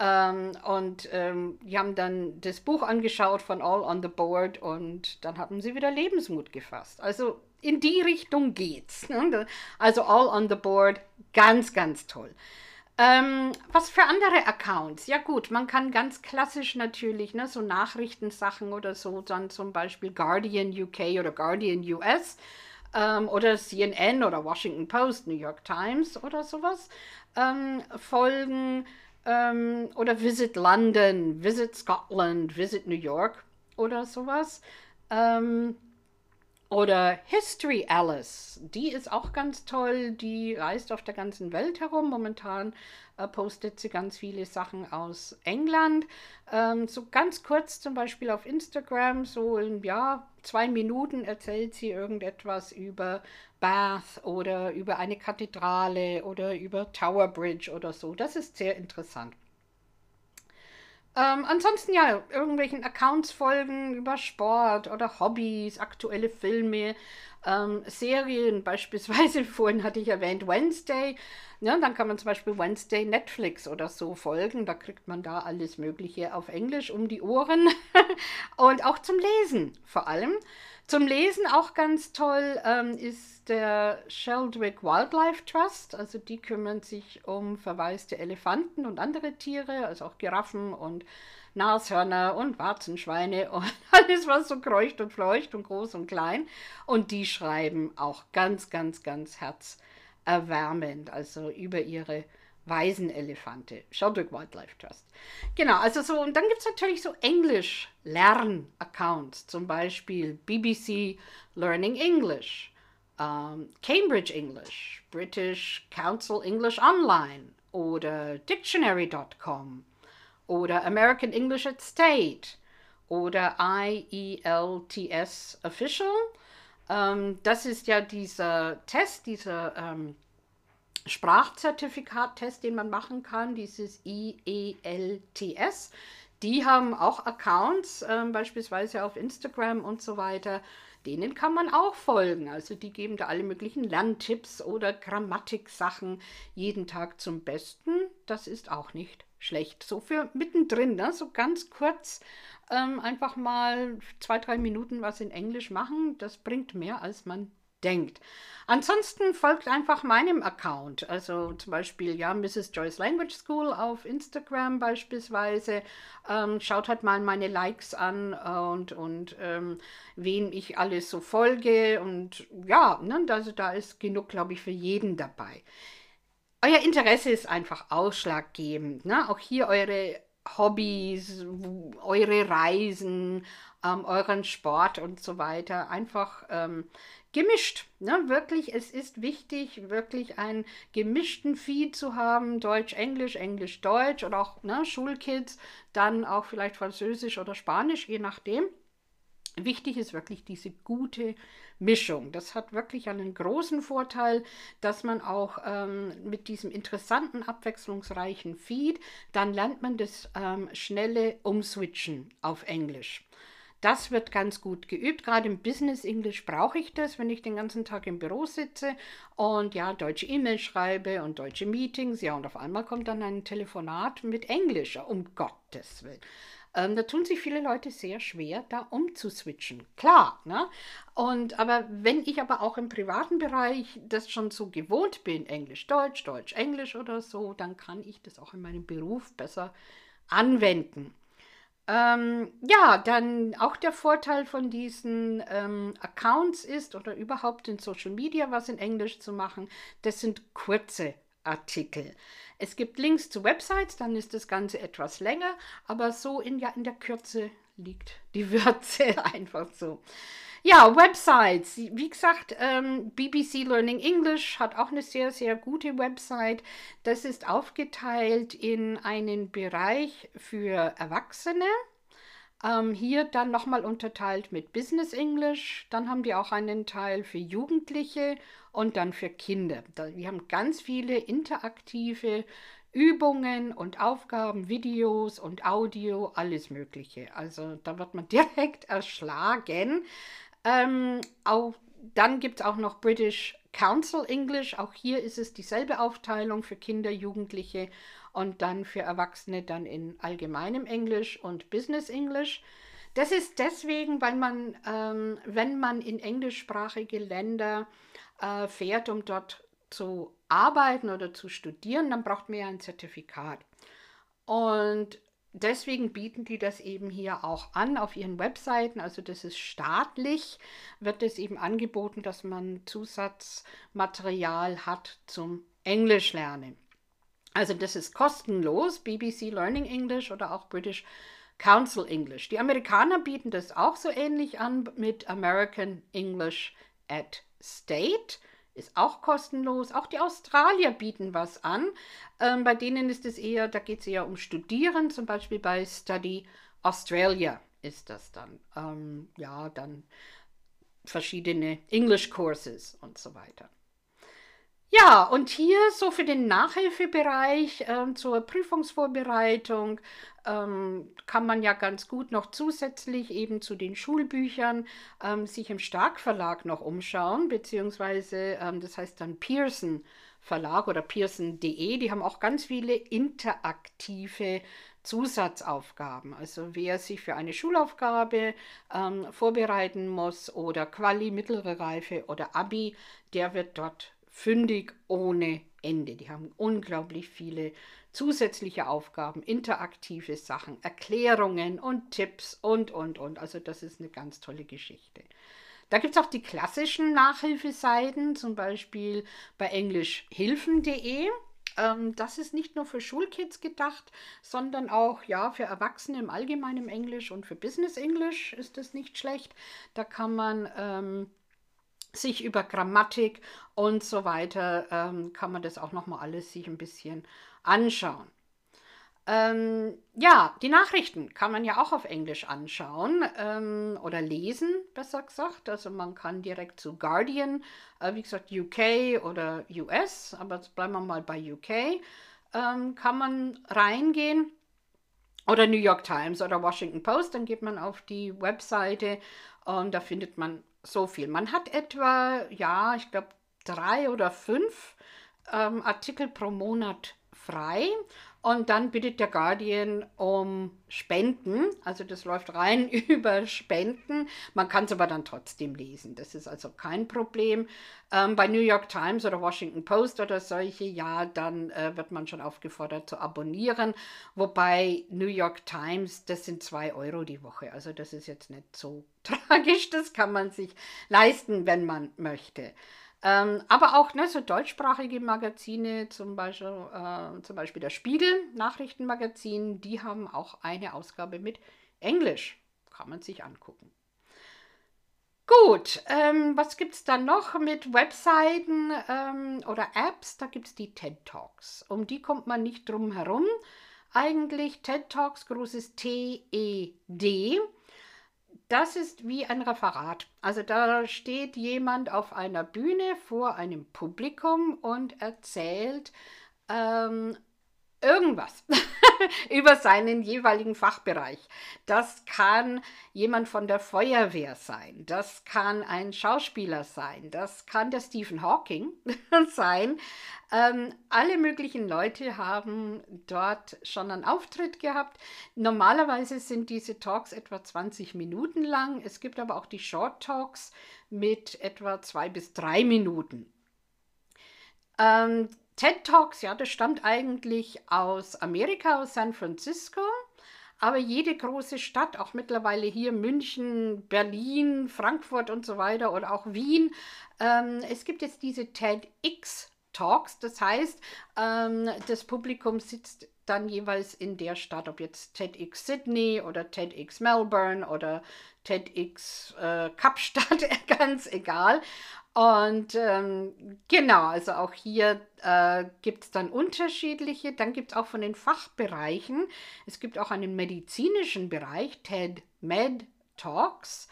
Speaker 1: Ähm, und ähm, die haben dann das Buch angeschaut von All on the Board und dann haben sie wieder Lebensmut gefasst. Also in die Richtung geht's. Ne? Also All on the Board, ganz, ganz toll. Ähm, was für andere Accounts? Ja gut, man kann ganz klassisch natürlich, ne, so Nachrichtensachen oder so, dann zum Beispiel Guardian UK oder Guardian US ähm, oder CNN oder Washington Post, New York Times oder sowas ähm, folgen ähm, oder Visit London, Visit Scotland, Visit New York oder sowas. Ähm, oder History Alice, die ist auch ganz toll. Die reist auf der ganzen Welt herum. Momentan äh, postet sie ganz viele Sachen aus England. Ähm, so ganz kurz zum Beispiel auf Instagram, so in ja, zwei Minuten erzählt sie irgendetwas über Bath oder über eine Kathedrale oder über Tower Bridge oder so. Das ist sehr interessant. Ähm, ansonsten ja, irgendwelchen Accounts folgen über Sport oder Hobbys, aktuelle Filme, ähm, Serien, beispielsweise vorhin hatte ich erwähnt Wednesday. Ja, dann kann man zum Beispiel Wednesday Netflix oder so folgen. Da kriegt man da alles Mögliche auf Englisch um die Ohren. Und auch zum Lesen vor allem. Zum Lesen auch ganz toll ähm, ist der Sheldrick Wildlife Trust. Also die kümmern sich um verwaiste Elefanten und andere Tiere, also auch Giraffen und Nashörner und Warzenschweine und alles, was so kreucht und fleucht und groß und klein. Und die schreiben auch ganz, ganz, ganz herzerwärmend, also über ihre Waisenelefante, Sheldrake Wildlife Trust. Genau, also so, und dann gibt es natürlich so Englisch-Lern-Accounts, zum Beispiel BBC Learning English, um, Cambridge English, British Council English Online oder Dictionary.com oder American English at State oder IELTS Official. Ähm, das ist ja dieser Test, dieser ähm, Sprachzertifikattest, den man machen kann, dieses IELTS. Die haben auch Accounts, äh, beispielsweise auf Instagram und so weiter. Denen kann man auch folgen. Also die geben da alle möglichen Lerntipps oder Grammatiksachen jeden Tag zum Besten. Das ist auch nicht schlecht. So für mittendrin, ne? so ganz kurz ähm, einfach mal zwei, drei Minuten was in Englisch machen. Das bringt mehr, als man denkt. Ansonsten folgt einfach meinem Account, also zum Beispiel ja Mrs. Joyce Language School auf Instagram beispielsweise. Ähm, schaut halt mal meine Likes an und, und ähm, wen ich alles so folge und ja, ne, also da ist genug, glaube ich, für jeden dabei. Euer Interesse ist einfach ausschlaggebend. Ne? Auch hier eure Hobbys, eure Reisen, ähm, euren Sport und so weiter. Einfach ähm, gemischt. Ne? Wirklich, es ist wichtig, wirklich einen gemischten Feed zu haben, Deutsch, Englisch, Englisch, Deutsch oder auch ne, Schulkids, dann auch vielleicht Französisch oder Spanisch, je nachdem. Wichtig ist wirklich diese gute Mischung. Das hat wirklich einen großen Vorteil, dass man auch ähm, mit diesem interessanten, abwechslungsreichen Feed, dann lernt man das ähm, schnelle Umswitchen auf Englisch. Das wird ganz gut geübt. Gerade im Business English brauche ich das, wenn ich den ganzen Tag im Büro sitze und ja, deutsche E-Mails schreibe und deutsche Meetings. Ja, und auf einmal kommt dann ein Telefonat mit Englisch, um Gottes Willen. Ähm, da tun sich viele Leute sehr schwer, da umzuswitchen. Klar, ne? Und aber wenn ich aber auch im privaten Bereich das schon so gewohnt bin, Englisch, Deutsch, Deutsch, Englisch oder so, dann kann ich das auch in meinem Beruf besser anwenden. Ähm, ja, dann auch der Vorteil von diesen ähm, Accounts ist oder überhaupt in Social Media was in Englisch zu machen, das sind kurze Artikel. Es gibt Links zu Websites, dann ist das Ganze etwas länger, aber so in, ja, in der Kürze liegt die Würze einfach so. Ja, Websites. Wie gesagt, ähm, BBC Learning English hat auch eine sehr, sehr gute Website. Das ist aufgeteilt in einen Bereich für Erwachsene. Ähm, hier dann nochmal unterteilt mit Business English. Dann haben die auch einen Teil für Jugendliche und dann für Kinder. Wir haben ganz viele interaktive Übungen und Aufgaben, Videos und Audio, alles Mögliche. Also da wird man direkt erschlagen. Ähm, auch, dann gibt es auch noch British Council English. Auch hier ist es dieselbe Aufteilung für Kinder, Jugendliche und dann für Erwachsene dann in allgemeinem Englisch und Business English. Das ist deswegen, weil man, ähm, wenn man in englischsprachige Länder äh, fährt, um dort zu arbeiten oder zu studieren, dann braucht man ja ein Zertifikat. Und deswegen bieten die das eben hier auch an auf ihren Webseiten. Also das ist staatlich, wird es eben angeboten, dass man Zusatzmaterial hat zum Englischlernen. Also das ist kostenlos, BBC Learning English oder auch British Council English. Die Amerikaner bieten das auch so ähnlich an mit American English at State ist auch kostenlos. Auch die Australier bieten was an. Ähm, bei denen ist es eher, da geht es eher um Studieren, zum Beispiel bei Study Australia ist das dann. Ähm, ja, dann verschiedene English Courses und so weiter. Ja, und hier so für den Nachhilfebereich äh, zur Prüfungsvorbereitung ähm, kann man ja ganz gut noch zusätzlich eben zu den Schulbüchern ähm, sich im Stark-Verlag noch umschauen, beziehungsweise ähm, das heißt dann Pearson Verlag oder pearson.de, die haben auch ganz viele interaktive Zusatzaufgaben. Also wer sich für eine Schulaufgabe ähm, vorbereiten muss oder Quali, mittlere Reife oder Abi, der wird dort fündig ohne Ende. Die haben unglaublich viele zusätzliche Aufgaben, interaktive Sachen, Erklärungen und Tipps und, und, und. Also das ist eine ganz tolle Geschichte. Da gibt es auch die klassischen Nachhilfeseiten, zum Beispiel bei englischhilfen.de. Ähm, das ist nicht nur für Schulkids gedacht, sondern auch ja, für Erwachsene im allgemeinen Englisch und für Business English ist das nicht schlecht. Da kann man ähm, sich über Grammatik und so weiter, ähm, kann man das auch nochmal alles sich ein bisschen anschauen. Ähm, ja, die Nachrichten kann man ja auch auf Englisch anschauen ähm, oder lesen, besser gesagt. Also man kann direkt zu Guardian, äh, wie gesagt, UK oder US, aber jetzt bleiben wir mal bei UK, ähm, kann man reingehen. Oder New York Times oder Washington Post, dann geht man auf die Webseite und da findet man so viel. Man hat etwa, ja, ich glaube, drei oder fünf ähm, Artikel pro Monat frei. Und dann bittet der Guardian um Spenden. Also das läuft rein über Spenden. Man kann es aber dann trotzdem lesen. Das ist also kein Problem. Ähm, bei New York Times oder Washington Post oder solche, ja, dann äh, wird man schon aufgefordert zu abonnieren. Wobei New York Times, das sind zwei Euro die Woche. Also das ist jetzt nicht so tragisch. Das kann man sich leisten, wenn man möchte. Ähm, aber auch ne, so deutschsprachige Magazine, zum Beispiel, äh, zum Beispiel der Spiegel, Nachrichtenmagazin, die haben auch eine Ausgabe mit Englisch. Kann man sich angucken. Gut, ähm, was gibt es dann noch mit Webseiten ähm, oder Apps? Da gibt es die TED Talks. Um die kommt man nicht drum herum. Eigentlich TED Talks, großes T-E-D. Das ist wie ein Referat. Also da steht jemand auf einer Bühne vor einem Publikum und erzählt ähm, irgendwas über seinen jeweiligen Fachbereich. Das kann jemand von der Feuerwehr sein, das kann ein Schauspieler sein, das kann der Stephen Hawking sein. Ähm, alle möglichen Leute haben dort schon einen Auftritt gehabt. Normalerweise sind diese Talks etwa 20 Minuten lang. Es gibt aber auch die Short Talks mit etwa zwei bis drei Minuten. Ähm, TED Talks, ja, das stammt eigentlich aus Amerika, aus San Francisco. Aber jede große Stadt, auch mittlerweile hier München, Berlin, Frankfurt und so weiter oder auch Wien, ähm, es gibt jetzt diese TEDx Talks. Das heißt, ähm, das Publikum sitzt dann jeweils in der Stadt, ob jetzt TEDx Sydney oder TEDx Melbourne oder TEDx äh, Kapstadt, ganz egal. Und ähm, genau, also auch hier äh, gibt es dann unterschiedliche. Dann gibt es auch von den Fachbereichen, es gibt auch einen medizinischen Bereich, TED Med Talks.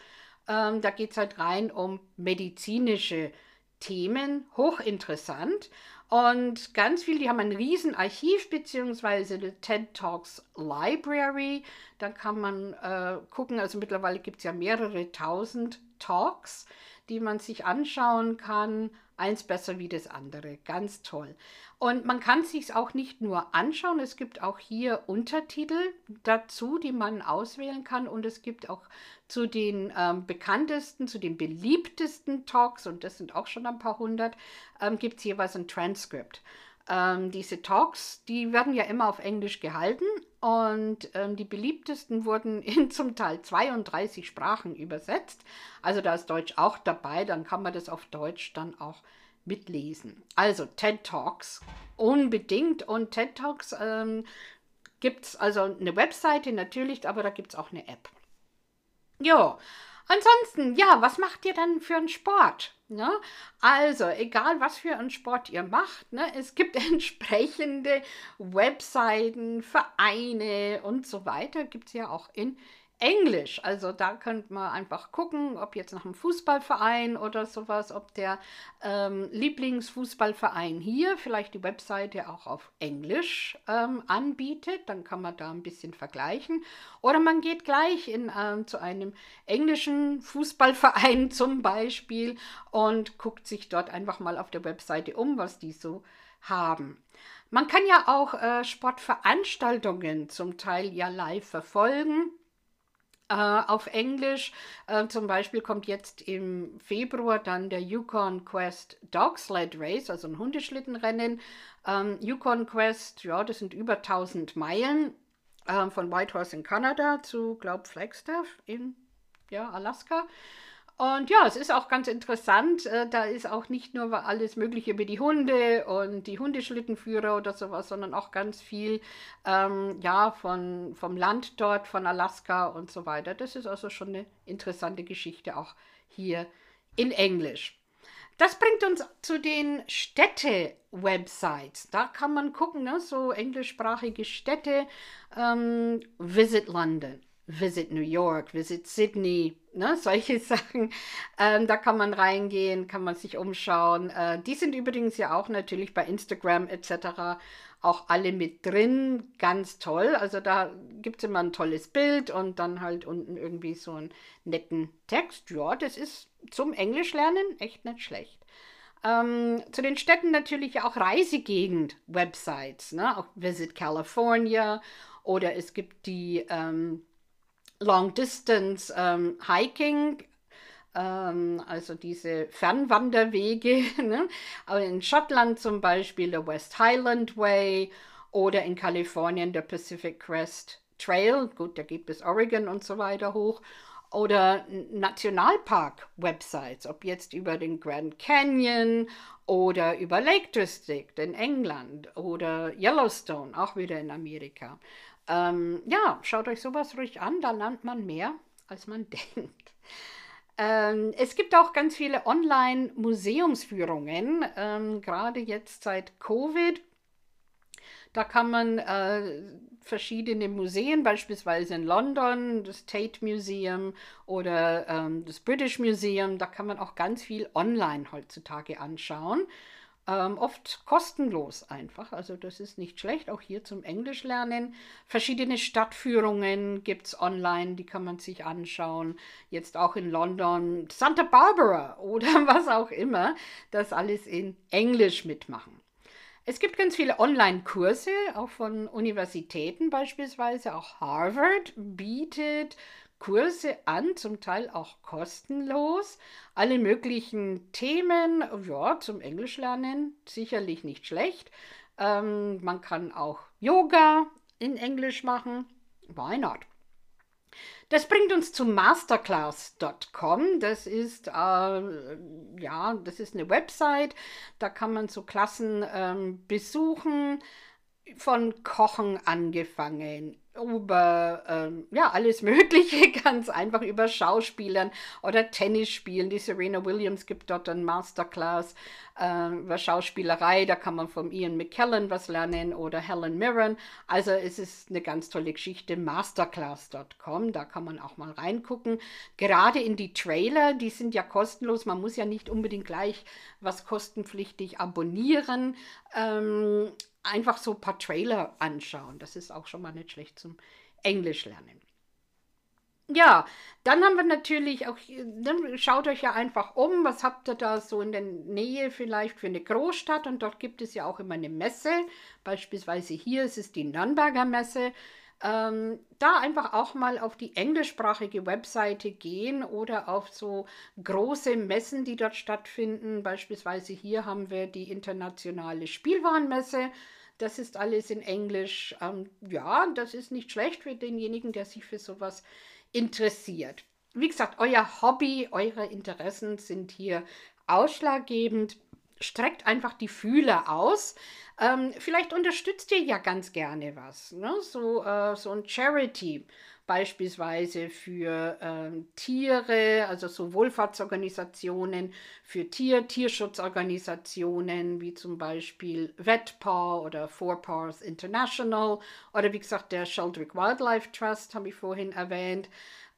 Speaker 1: Ähm, da geht es halt rein um medizinische Themen, hochinteressant. Und ganz viel, die haben ein riesen Archiv beziehungsweise die TED Talks Library. Da kann man äh, gucken, also mittlerweile gibt es ja mehrere tausend Talks die man sich anschauen kann. Eins besser wie das andere. Ganz toll. Und man kann sich auch nicht nur anschauen, es gibt auch hier Untertitel dazu, die man auswählen kann. Und es gibt auch zu den ähm, bekanntesten, zu den beliebtesten Talks, und das sind auch schon ein paar hundert, ähm, gibt es jeweils ein Transkript. Ähm, diese Talks, die werden ja immer auf Englisch gehalten und ähm, die beliebtesten wurden in zum Teil 32 Sprachen übersetzt. Also da ist Deutsch auch dabei, dann kann man das auf Deutsch dann auch mitlesen. Also TED Talks unbedingt und TED Talks ähm, gibt es also eine Webseite natürlich, aber da gibt es auch eine App. Ja, Ansonsten, ja, was macht ihr dann für einen Sport? Ne? Also, egal was für einen Sport ihr macht, ne? es gibt entsprechende Webseiten, Vereine und so weiter, gibt es ja auch in Englisch. Also da könnt man einfach gucken, ob jetzt nach einem Fußballverein oder sowas, ob der ähm, Lieblingsfußballverein hier vielleicht die Webseite auch auf Englisch ähm, anbietet. Dann kann man da ein bisschen vergleichen. Oder man geht gleich in, ähm, zu einem englischen Fußballverein zum Beispiel und guckt sich dort einfach mal auf der Webseite um, was die so haben. Man kann ja auch äh, Sportveranstaltungen zum Teil ja live verfolgen. Äh, auf Englisch. Äh, zum Beispiel kommt jetzt im Februar dann der Yukon Quest Dog Sled Race, also ein Hundeschlittenrennen. Ähm, Yukon Quest, ja, das sind über 1000 Meilen äh, von Whitehorse in Kanada zu, glaub, Flagstaff in ja, Alaska. Und ja, es ist auch ganz interessant. Äh, da ist auch nicht nur alles Mögliche über die Hunde und die Hundeschlittenführer oder sowas, sondern auch ganz viel ähm, ja, von, vom Land dort, von Alaska und so weiter. Das ist also schon eine interessante Geschichte, auch hier in Englisch. Das bringt uns zu den Städte-Websites. Da kann man gucken, ne? so englischsprachige Städte. Ähm, Visit London. Visit New York, Visit Sydney, ne, solche Sachen. Ähm, da kann man reingehen, kann man sich umschauen. Äh, die sind übrigens ja auch natürlich bei Instagram etc. auch alle mit drin. Ganz toll. Also da gibt es immer ein tolles Bild und dann halt unten irgendwie so einen netten Text. Ja, das ist zum Englischlernen echt nicht schlecht. Ähm, zu den Städten natürlich auch Reisegegend-Websites, ne? auch Visit California oder es gibt die ähm, Long Distance ähm, Hiking, ähm, also diese Fernwanderwege, ne? aber in Schottland zum Beispiel der West Highland Way oder in Kalifornien der Pacific Crest Trail, gut, der geht bis Oregon und so weiter hoch, oder Nationalpark-Websites, ob jetzt über den Grand Canyon oder über Lake District in England oder Yellowstone, auch wieder in Amerika. Ähm, ja, schaut euch sowas ruhig an, da lernt man mehr, als man denkt. Ähm, es gibt auch ganz viele Online-Museumsführungen, ähm, gerade jetzt seit Covid. Da kann man äh, verschiedene Museen, beispielsweise in London, das Tate Museum oder ähm, das British Museum, da kann man auch ganz viel online heutzutage anschauen. Ähm, oft kostenlos einfach, also das ist nicht schlecht, auch hier zum Englisch lernen. Verschiedene Stadtführungen gibt es online, die kann man sich anschauen. Jetzt auch in London, Santa Barbara oder was auch immer, das alles in Englisch mitmachen. Es gibt ganz viele Online-Kurse, auch von Universitäten beispielsweise. Auch Harvard bietet Kurse an, zum Teil auch kostenlos. Alle möglichen Themen, ja, zum Englisch lernen, sicherlich nicht schlecht. Ähm, man kann auch Yoga in Englisch machen. Why not? Das bringt uns zu masterclass.com. Das ist äh, ja, das ist eine Website. Da kann man so Klassen ähm, besuchen, von Kochen angefangen, über ähm, ja, alles Mögliche, ganz einfach über Schauspielern oder Tennis spielen. Die Serena Williams gibt dort ein Masterclass äh, über Schauspielerei, da kann man von Ian McKellen was lernen oder Helen Mirren. Also es ist eine ganz tolle Geschichte, masterclass.com, da kann man auch mal reingucken. Gerade in die Trailer, die sind ja kostenlos, man muss ja nicht unbedingt gleich was kostenpflichtig abonnieren. Ähm, einfach so ein paar Trailer anschauen. Das ist auch schon mal nicht schlecht zum Englisch lernen. Ja, dann haben wir natürlich auch, dann schaut euch ja einfach um, was habt ihr da so in der Nähe vielleicht für eine Großstadt und dort gibt es ja auch immer eine Messe. Beispielsweise hier ist es die Nürnberger Messe. Ähm, da einfach auch mal auf die englischsprachige Webseite gehen oder auf so große Messen, die dort stattfinden. Beispielsweise hier haben wir die internationale Spielwarenmesse. Das ist alles in Englisch. Ähm, ja, das ist nicht schlecht für denjenigen, der sich für sowas interessiert. Wie gesagt, euer Hobby, eure Interessen sind hier ausschlaggebend. Streckt einfach die Fühler aus. Ähm, vielleicht unterstützt ihr ja ganz gerne was. Ne? So, äh, so ein Charity beispielsweise für äh, Tiere, also so Wohlfahrtsorganisationen, für Tier, Tierschutzorganisationen wie zum Beispiel VetPaw oder Four Paws International oder wie gesagt der Sheldrick Wildlife Trust, habe ich vorhin erwähnt.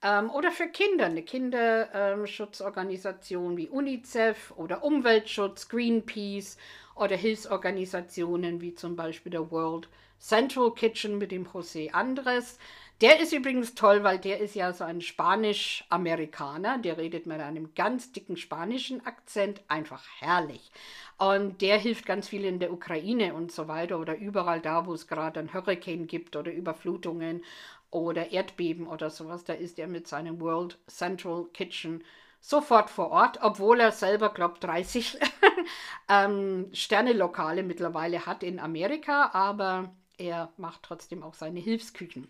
Speaker 1: Ähm, oder für Kinder, eine Kinderschutzorganisation wie UNICEF oder Umweltschutz, Greenpeace oder Hilfsorganisationen wie zum Beispiel der World Central Kitchen mit dem José Andres. Der ist übrigens toll, weil der ist ja so ein Spanisch-Amerikaner. Der redet mit einem ganz dicken spanischen Akzent. Einfach herrlich. Und der hilft ganz viel in der Ukraine und so weiter oder überall da, wo es gerade ein Hurricane gibt oder Überflutungen. oder Erdbeben oder sowas, da ist er mit seinem World Central Kitchen sofort vor Ort, obwohl er selber, glaube 30 ähm, Sterne-Lokale mittlerweile hat in Amerika, aber er macht trotzdem auch seine Hilfsküchen.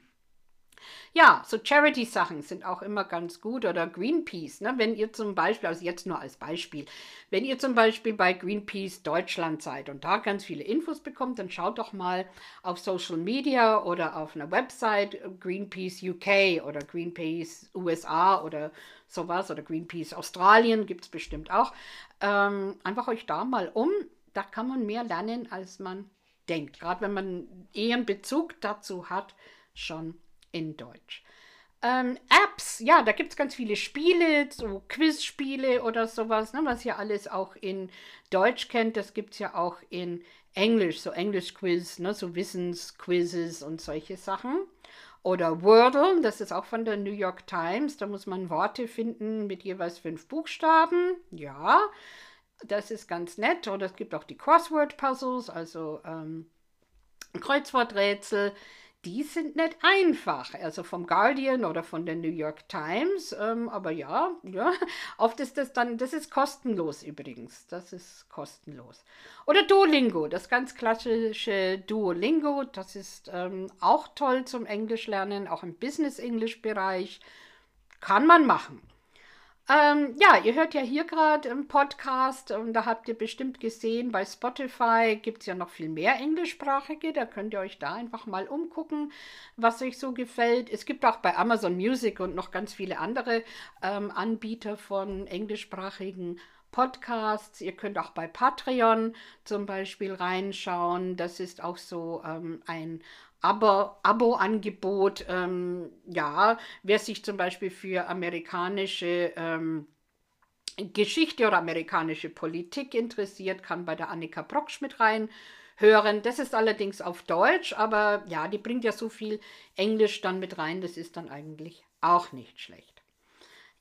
Speaker 1: Ja, so Charity-Sachen sind auch immer ganz gut oder Greenpeace. Ne? Wenn ihr zum Beispiel, also jetzt nur als Beispiel, wenn ihr zum Beispiel bei Greenpeace Deutschland seid und da ganz viele Infos bekommt, dann schaut doch mal auf Social Media oder auf einer Website Greenpeace UK oder Greenpeace USA oder sowas oder Greenpeace Australien gibt es bestimmt auch. Ähm, einfach euch da mal um. Da kann man mehr lernen, als man denkt. Gerade wenn man eher einen Bezug dazu hat, schon in Deutsch. Ähm, Apps, ja, da gibt es ganz viele Spiele, so Quizspiele oder sowas, ne, was ihr alles auch in Deutsch kennt, das gibt es ja auch in Englisch, so Englisch-Quiz, ne, so Wissensquizzes und solche Sachen. Oder Wordle, das ist auch von der New York Times, da muss man Worte finden mit jeweils fünf Buchstaben, ja, das ist ganz nett. Oder es gibt auch die Crossword-Puzzles, also ähm, Kreuzworträtsel die sind nicht einfach. Also vom Guardian oder von der New York Times. Ähm, aber ja, ja, oft ist das dann, das ist kostenlos übrigens. Das ist kostenlos. Oder Duolingo, das ganz klassische Duolingo. Das ist ähm, auch toll zum Englisch lernen, auch im Business-Englisch-Bereich. Kann man machen. Ähm, ja, ihr hört ja hier gerade im Podcast und da habt ihr bestimmt gesehen, bei Spotify gibt es ja noch viel mehr englischsprachige. Da könnt ihr euch da einfach mal umgucken, was euch so gefällt. Es gibt auch bei Amazon Music und noch ganz viele andere ähm, Anbieter von englischsprachigen Podcasts. Ihr könnt auch bei Patreon zum Beispiel reinschauen. Das ist auch so ähm, ein Abo-Angebot, ähm, ja, wer sich zum Beispiel für amerikanische ähm, Geschichte oder amerikanische Politik interessiert, kann bei der Annika Brocksch mit reinhören. Das ist allerdings auf Deutsch, aber ja, die bringt ja so viel Englisch dann mit rein, das ist dann eigentlich auch nicht schlecht.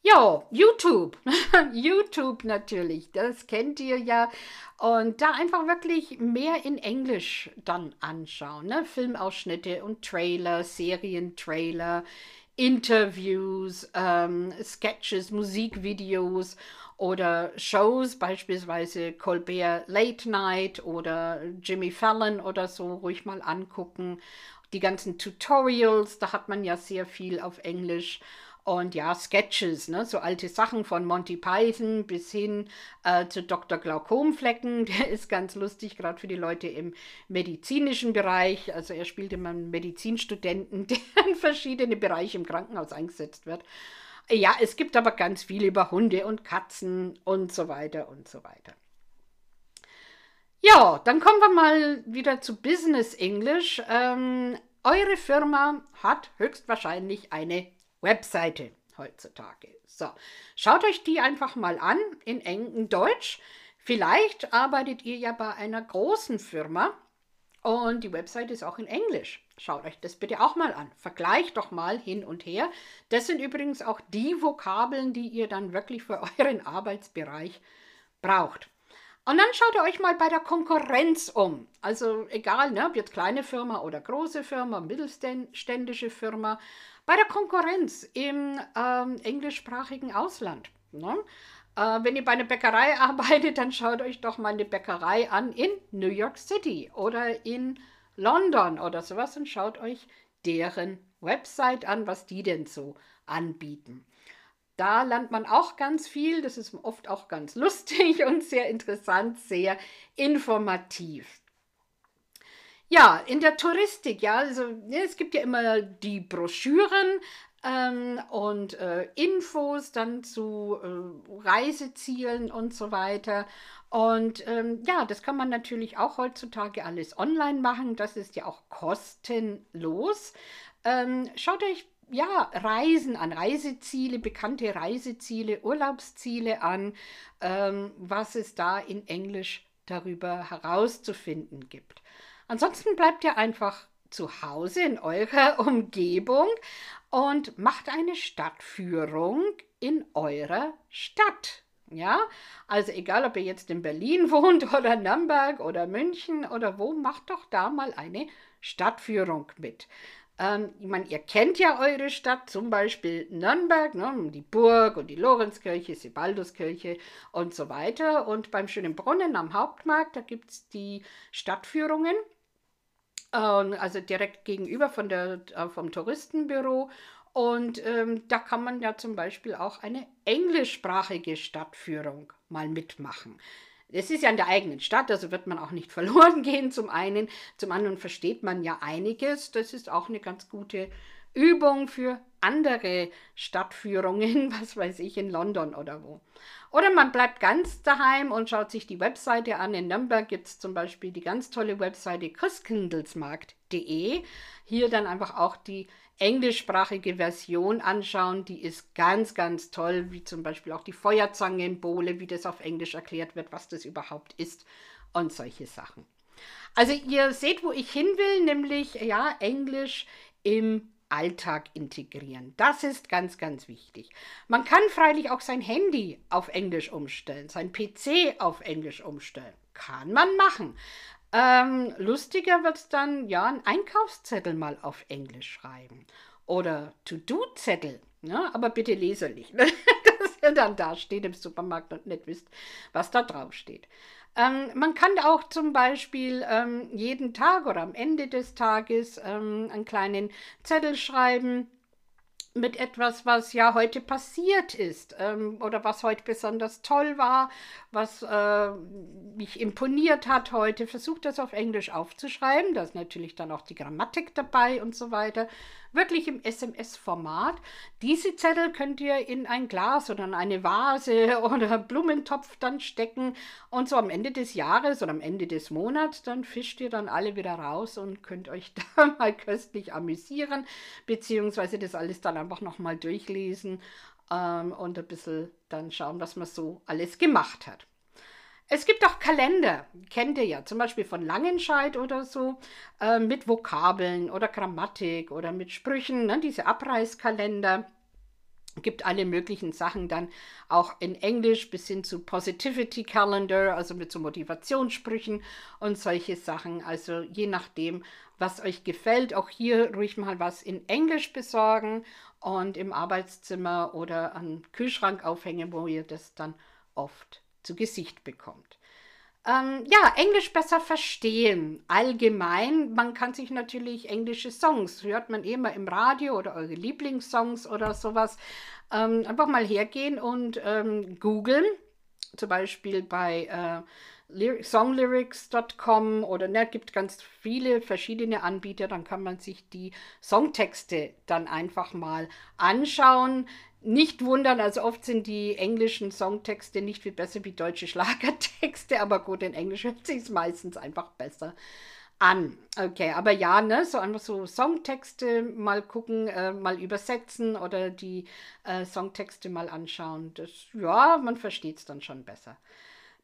Speaker 1: Ja, YouTube. YouTube natürlich, das kennt ihr ja. Und da einfach wirklich mehr in Englisch dann anschauen. Ne? Filmausschnitte und Trailer, Serientrailer, Interviews, ähm, Sketches, Musikvideos oder Shows, beispielsweise Colbert Late Night oder Jimmy Fallon oder so, ruhig mal angucken. Die ganzen Tutorials, da hat man ja sehr viel auf Englisch. Und ja, Sketches, ne? so alte Sachen von Monty Python bis hin äh, zu Dr. Glaukomflecken. Der ist ganz lustig, gerade für die Leute im medizinischen Bereich. Also er spielt immer einen Medizinstudenten, der in verschiedene Bereiche im Krankenhaus eingesetzt wird. Ja, es gibt aber ganz viel über Hunde und Katzen und so weiter und so weiter. Ja, dann kommen wir mal wieder zu Business English. Ähm, eure Firma hat höchstwahrscheinlich eine Webseite heutzutage. So, schaut euch die einfach mal an in engem Deutsch. Vielleicht arbeitet ihr ja bei einer großen Firma und die Webseite ist auch in Englisch. Schaut euch das bitte auch mal an. Vergleicht doch mal hin und her. Das sind übrigens auch die Vokabeln, die ihr dann wirklich für euren Arbeitsbereich braucht. Und dann schaut ihr euch mal bei der Konkurrenz um. Also egal, ne, ob jetzt kleine Firma oder große Firma, mittelständische Firma bei der Konkurrenz im ähm, englischsprachigen Ausland. Ne? Äh, wenn ihr bei einer Bäckerei arbeitet, dann schaut euch doch mal eine Bäckerei an in New York City oder in London oder sowas und schaut euch deren Website an, was die denn so anbieten. Da lernt man auch ganz viel. Das ist oft auch ganz lustig und sehr interessant, sehr informativ. Ja, in der Touristik, ja, also ne, es gibt ja immer die Broschüren ähm, und äh, Infos dann zu äh, Reisezielen und so weiter. Und ähm, ja, das kann man natürlich auch heutzutage alles online machen. Das ist ja auch kostenlos. Ähm, schaut euch ja, Reisen an, Reiseziele, bekannte Reiseziele, Urlaubsziele an, ähm, was es da in Englisch darüber herauszufinden gibt. Ansonsten bleibt ihr einfach zu Hause in eurer Umgebung und macht eine Stadtführung in eurer Stadt. Ja, also egal, ob ihr jetzt in Berlin wohnt oder Nürnberg oder München oder wo, macht doch da mal eine Stadtführung mit. Ähm, ich meine, ihr kennt ja eure Stadt, zum Beispiel Nürnberg, ne, die Burg und die Lorenzkirche, Sebalduskirche und so weiter. Und beim Schönen Brunnen am Hauptmarkt, da gibt es die Stadtführungen. Ähm, also direkt gegenüber von der, äh, vom Touristenbüro. Und ähm, da kann man ja zum Beispiel auch eine englischsprachige Stadtführung mal mitmachen. Es ist ja in der eigenen Stadt, also wird man auch nicht verloren gehen zum einen. Zum anderen versteht man ja einiges. Das ist auch eine ganz gute Übung für andere Stadtführungen, was weiß ich, in London oder wo. Oder man bleibt ganz daheim und schaut sich die Webseite an. In Nürnberg gibt es zum Beispiel die ganz tolle Webseite christkindlesmarkt.de. Hier dann einfach auch die englischsprachige Version anschauen. Die ist ganz, ganz toll, wie zum Beispiel auch die Feuerzangenbowle, wie das auf Englisch erklärt wird, was das überhaupt ist und solche Sachen. Also ihr seht, wo ich hin will, nämlich ja, Englisch im Alltag integrieren. Das ist ganz, ganz wichtig. Man kann freilich auch sein Handy auf Englisch umstellen, sein PC auf Englisch umstellen. Kann man machen. Ähm, lustiger wird es dann, ja, einen Einkaufszettel mal auf Englisch schreiben. Oder To-Do-Zettel, ne? aber bitte leserlich, ne? dass ihr dann da steht im Supermarkt und nicht wisst, was da drauf steht. Ähm, man kann auch zum Beispiel ähm, jeden Tag oder am Ende des Tages ähm, einen kleinen Zettel schreiben mit etwas, was ja heute passiert ist ähm, oder was heute besonders toll war, was äh, mich imponiert hat heute. Versucht das auf Englisch aufzuschreiben. Da ist natürlich dann auch die Grammatik dabei und so weiter wirklich im SMS-Format. Diese Zettel könnt ihr in ein Glas oder in eine Vase oder Blumentopf dann stecken und so am Ende des Jahres oder am Ende des Monats, dann fischt ihr dann alle wieder raus und könnt euch da mal köstlich amüsieren, beziehungsweise das alles dann einfach nochmal durchlesen ähm, und ein bisschen dann schauen, was man so alles gemacht hat. Es gibt auch Kalender, kennt ihr ja, zum Beispiel von Langenscheid oder so, äh, mit Vokabeln oder Grammatik oder mit Sprüchen, ne, diese Abreißkalender. Gibt alle möglichen Sachen dann auch in Englisch bis hin zu Positivity Calendar, also mit so Motivationssprüchen und solche Sachen. Also je nachdem, was euch gefällt, auch hier ruhig mal was in Englisch besorgen und im Arbeitszimmer oder an Kühlschrank aufhängen, wo ihr das dann oft zu Gesicht bekommt. Ähm, ja, Englisch besser verstehen. Allgemein, man kann sich natürlich englische Songs, hört man immer im Radio oder eure Lieblingssongs oder sowas, ähm, einfach mal hergehen und ähm, googeln. Zum Beispiel bei äh, songlyrics.com oder ne, gibt ganz viele verschiedene Anbieter, dann kann man sich die Songtexte dann einfach mal anschauen nicht wundern, also oft sind die englischen Songtexte nicht viel besser wie deutsche Schlagertexte, aber gut, in Englisch hört sich meistens einfach besser an. Okay, aber ja, ne, so einfach so Songtexte mal gucken, äh, mal übersetzen oder die äh, Songtexte mal anschauen. Das, ja, man versteht es dann schon besser.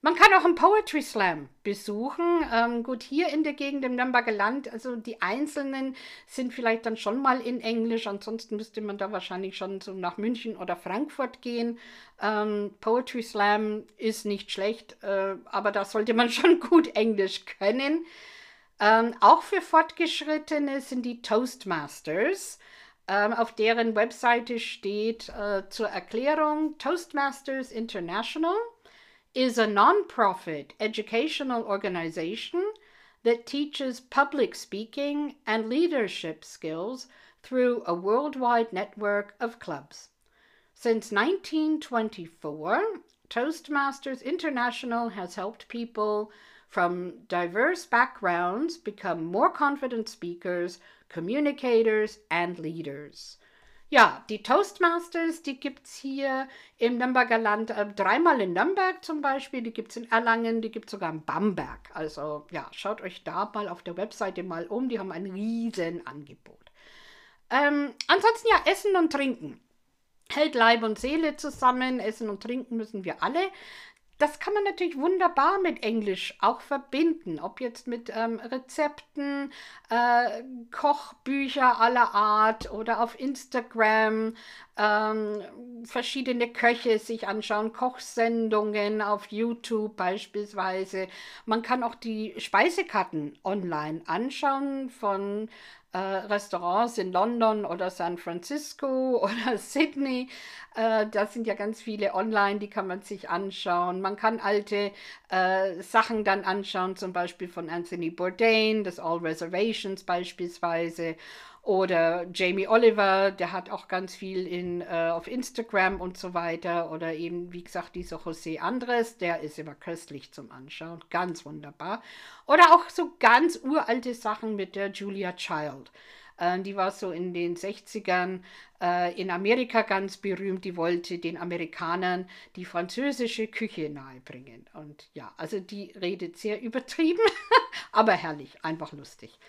Speaker 1: Man kann auch einen Poetry Slam besuchen. Ähm, gut, hier in der Gegend im Nürnberger Land, also die einzelnen sind vielleicht dann schon mal in Englisch. Ansonsten müsste man da wahrscheinlich schon so nach München oder Frankfurt gehen. Ähm, Poetry Slam ist nicht schlecht, äh, aber da sollte man schon gut Englisch können. Ähm, auch für Fortgeschrittene sind die Toastmasters. Ähm, auf deren Webseite steht äh, zur Erklärung Toastmasters International is a nonprofit educational organization that teaches public speaking and leadership skills through a worldwide network of clubs. Since 1924, Toastmasters International has helped people from diverse backgrounds become more confident speakers, communicators, and leaders. Ja, die Toastmasters, die gibt es hier im Nürnberger Land äh, dreimal in Nürnberg zum Beispiel, die gibt es in Erlangen, die gibt es sogar in Bamberg. Also ja, schaut euch da mal auf der Webseite mal um, die haben ein riesen Angebot. Ähm, ansonsten ja, Essen und Trinken. Hält Leib und Seele zusammen, Essen und Trinken müssen wir alle. Das kann man natürlich wunderbar mit Englisch auch verbinden, ob jetzt mit ähm, Rezepten, äh, Kochbücher aller Art oder auf Instagram ähm, verschiedene Köche sich anschauen, Kochsendungen auf YouTube beispielsweise. Man kann auch die Speisekarten online anschauen von äh, Restaurants in London oder San Francisco oder Sydney. Äh, da sind ja ganz viele online, die kann man sich anschauen. Man kann alte äh, Sachen dann anschauen, zum Beispiel von Anthony Bourdain, das All Reservations beispielsweise. Oder Jamie Oliver, der hat auch ganz viel in, äh, auf Instagram und so weiter. Oder eben, wie gesagt, dieser José Andres, der ist immer köstlich zum Anschauen. Ganz wunderbar. Oder auch so ganz uralte Sachen mit der Julia Child. Äh, die war so in den 60ern äh, in Amerika ganz berühmt. Die wollte den Amerikanern die französische Küche nahebringen. Und ja, also die redet sehr übertrieben, aber herrlich, einfach lustig.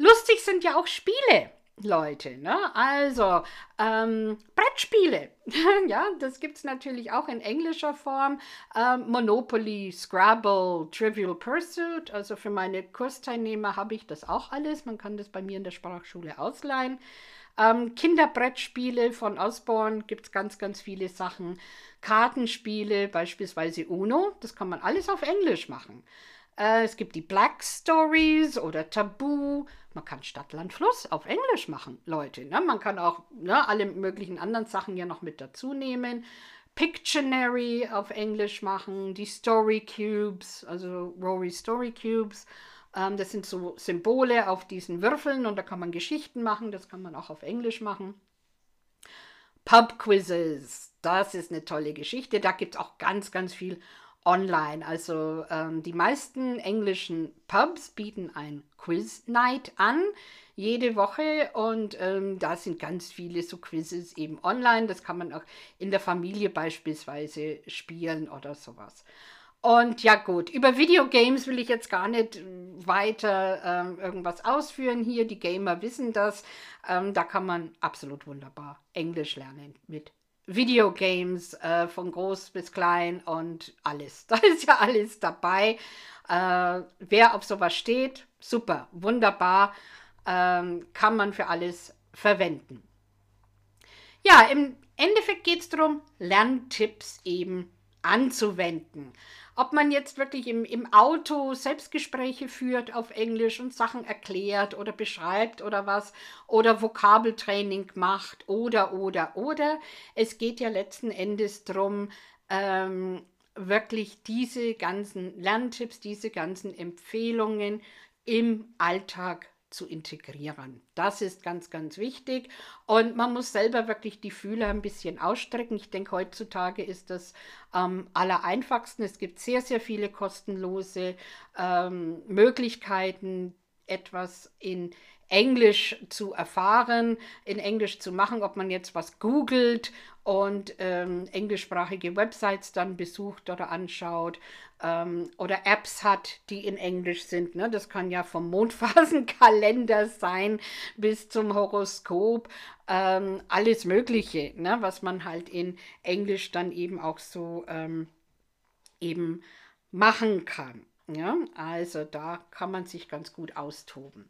Speaker 1: Lustig sind ja auch Spiele. Leute, ne? Also, ähm, Brettspiele. ja, das gibt es natürlich auch in englischer Form. Ähm, Monopoly, Scrabble, Trivial Pursuit. Also für meine Kursteilnehmer habe ich das auch alles. Man kann das bei mir in der Sprachschule ausleihen. Ähm, Kinderbrettspiele von Osborne gibt es ganz, ganz viele Sachen. Kartenspiele, beispielsweise Uno. Das kann man alles auf Englisch machen. Äh, es gibt die Black Stories oder Tabu. Man kann Stadt, Land, Fluss auf Englisch machen, Leute. Ne? Man kann auch ne, alle möglichen anderen Sachen ja noch mit dazu nehmen. Pictionary auf Englisch machen, die Story Cubes, also Rory Story Cubes. Ähm, das sind so Symbole auf diesen Würfeln und da kann man Geschichten machen. Das kann man auch auf Englisch machen. Pub Quizzes, das ist eine tolle Geschichte. Da gibt es auch ganz, ganz viel online. Also ähm, die meisten englischen Pubs bieten ein Quiz Night an, jede Woche. Und ähm, da sind ganz viele so Quizzes eben online. Das kann man auch in der Familie beispielsweise spielen oder sowas. Und ja gut, über Videogames will ich jetzt gar nicht weiter ähm, irgendwas ausführen hier. Die Gamer wissen das. Ähm, da kann man absolut wunderbar Englisch lernen mit Videogames äh, von groß bis klein und alles. Da ist ja alles dabei. Äh, wer auf sowas steht, super, wunderbar, ähm, kann man für alles verwenden. Ja, im Endeffekt geht es darum, Lerntipps eben anzuwenden. Ob man jetzt wirklich im, im Auto Selbstgespräche führt auf Englisch und Sachen erklärt oder beschreibt oder was oder Vokabeltraining macht oder, oder, oder. Es geht ja letzten Endes darum, ähm, wirklich diese ganzen Lerntipps, diese ganzen Empfehlungen im Alltag zu integrieren. Das ist ganz, ganz wichtig. Und man muss selber wirklich die Fühler ein bisschen ausstrecken. Ich denke, heutzutage ist das am ähm, einfachsten. Es gibt sehr, sehr viele kostenlose ähm, Möglichkeiten, etwas in Englisch zu erfahren, in Englisch zu machen, ob man jetzt was googelt und ähm, englischsprachige Websites dann besucht oder anschaut ähm, oder Apps hat, die in Englisch sind. Ne? Das kann ja vom Mondphasenkalender sein bis zum Horoskop, ähm, alles Mögliche, ne? was man halt in Englisch dann eben auch so ähm, eben machen kann. Ja? Also da kann man sich ganz gut austoben.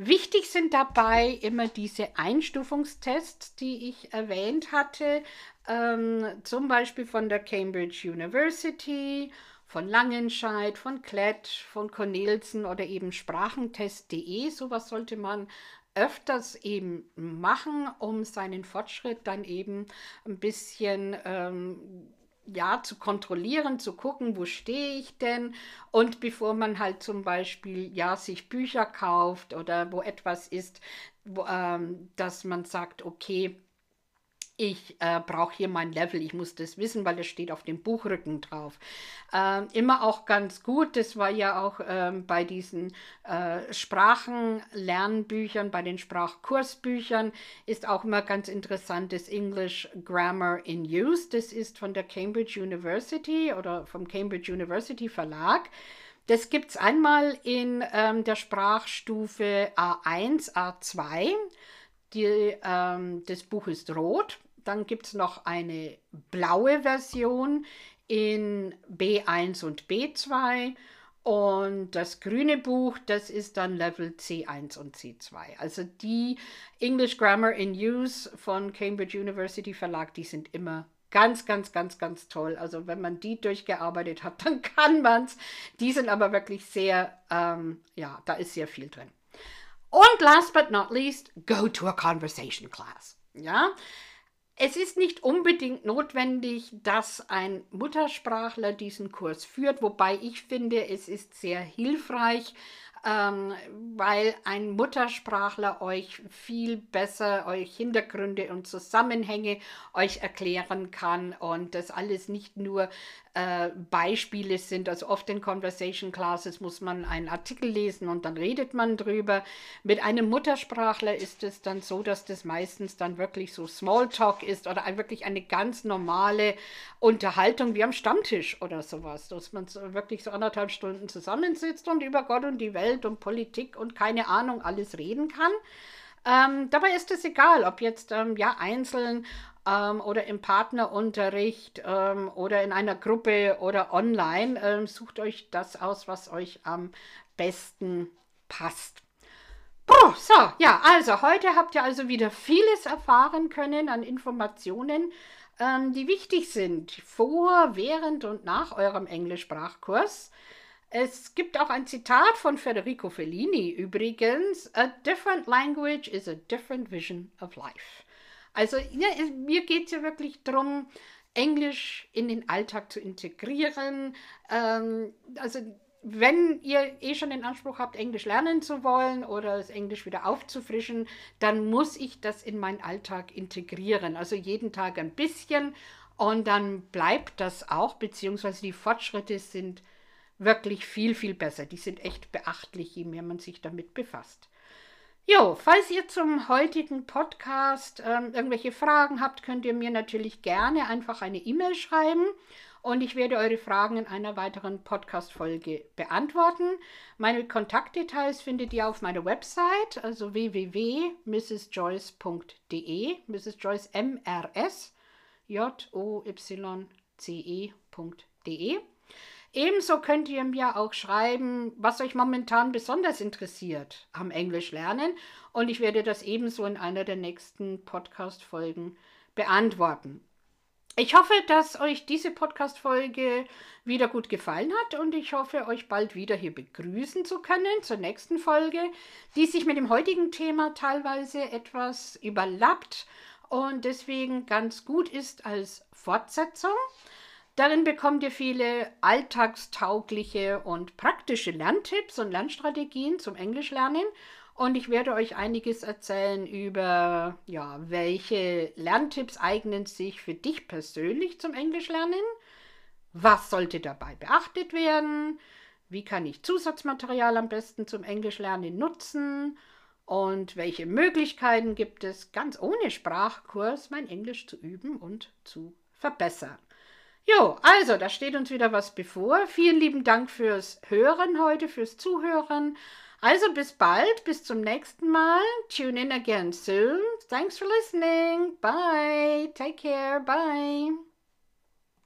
Speaker 1: Wichtig sind dabei immer diese Einstufungstests, die ich erwähnt hatte, ähm, zum Beispiel von der Cambridge University, von Langenscheid, von Klett, von Cornelsen oder eben sprachentest.de. Sowas sollte man öfters eben machen, um seinen Fortschritt dann eben ein bisschen ähm, ja, zu kontrollieren, zu gucken, wo stehe ich denn? Und bevor man halt zum Beispiel ja sich Bücher kauft oder wo etwas ist, wo, ähm, dass man sagt, okay, ich äh, brauche hier mein Level, ich muss das wissen, weil es steht auf dem Buchrücken drauf. Ähm, immer auch ganz gut, das war ja auch ähm, bei diesen äh, Sprachenlernbüchern, bei den Sprachkursbüchern, ist auch immer ganz interessant das English Grammar in Use. Das ist von der Cambridge University oder vom Cambridge University Verlag. Das gibt es einmal in ähm, der Sprachstufe A1, A2. Die, ähm, das Buch ist rot dann gibt es noch eine blaue Version in B1 und B2 und das grüne Buch, das ist dann Level C1 und C2. Also die English Grammar in Use von Cambridge University Verlag, die sind immer ganz, ganz, ganz, ganz toll. Also wenn man die durchgearbeitet hat, dann kann man es. Die sind aber wirklich sehr, ähm, ja, da ist sehr viel drin. Und last but not least, go to a conversation class. Ja, es ist nicht unbedingt notwendig, dass ein Muttersprachler diesen Kurs führt, wobei ich finde, es ist sehr hilfreich, ähm, weil ein Muttersprachler euch viel besser euch Hintergründe und Zusammenhänge euch erklären kann und das alles nicht nur äh, Beispiele sind. Also oft in Conversation Classes muss man einen Artikel lesen und dann redet man drüber. Mit einem Muttersprachler ist es dann so, dass das meistens dann wirklich so Smalltalk ist oder wirklich eine ganz normale Unterhaltung wie am Stammtisch oder sowas, dass man so wirklich so anderthalb Stunden zusammensitzt und über Gott und die Welt und Politik und keine Ahnung alles reden kann. Ähm, dabei ist es egal, ob jetzt ähm, ja einzeln ähm, oder im Partnerunterricht ähm, oder in einer Gruppe oder online. Ähm, sucht euch das aus, was euch am besten passt. Puh, so, ja, also heute habt ihr also wieder vieles erfahren können an Informationen, ähm, die wichtig sind vor, während und nach eurem Englischsprachkurs. Es gibt auch ein Zitat von Federico Fellini übrigens. A different language is a different vision of life. Also ja, mir geht es ja wirklich darum, Englisch in den Alltag zu integrieren. Ähm, also wenn ihr eh schon den Anspruch habt, Englisch lernen zu wollen oder das Englisch wieder aufzufrischen, dann muss ich das in meinen Alltag integrieren. Also jeden Tag ein bisschen und dann bleibt das auch, beziehungsweise die Fortschritte sind wirklich viel, viel besser. Die sind echt beachtlich, je mehr man sich damit befasst. Jo, falls ihr zum heutigen Podcast ähm, irgendwelche Fragen habt, könnt ihr mir natürlich gerne einfach eine E-Mail schreiben und ich werde eure Fragen in einer weiteren Podcast-Folge beantworten. Meine Kontaktdetails findet ihr auf meiner Website, also www.mrsjoyce.de. Mrs. Joyce M-R-S J-O-Y-C-E.de. Ebenso könnt ihr mir auch schreiben, was euch momentan besonders interessiert am Englisch lernen. Und ich werde das ebenso in einer der nächsten Podcast-Folgen beantworten. Ich hoffe, dass euch diese Podcast-Folge wieder gut gefallen hat und ich hoffe, euch bald wieder hier begrüßen zu können zur nächsten Folge, die sich mit dem heutigen Thema teilweise etwas überlappt und deswegen ganz gut ist als Fortsetzung. Darin bekommt ihr viele alltagstaugliche und praktische Lerntipps und Lernstrategien zum Englischlernen. Und ich werde euch einiges erzählen über, ja, welche Lerntipps eignen sich für dich persönlich zum Englischlernen. Was sollte dabei beachtet werden? Wie kann ich Zusatzmaterial am besten zum Englischlernen nutzen? Und welche Möglichkeiten gibt es, ganz ohne Sprachkurs mein Englisch zu üben und zu verbessern? Jo, also, da steht uns wieder was bevor. Vielen lieben Dank fürs Hören heute, fürs Zuhören. Also bis bald, bis zum nächsten Mal. Tune in again soon. Thanks for listening. Bye. Take care. Bye.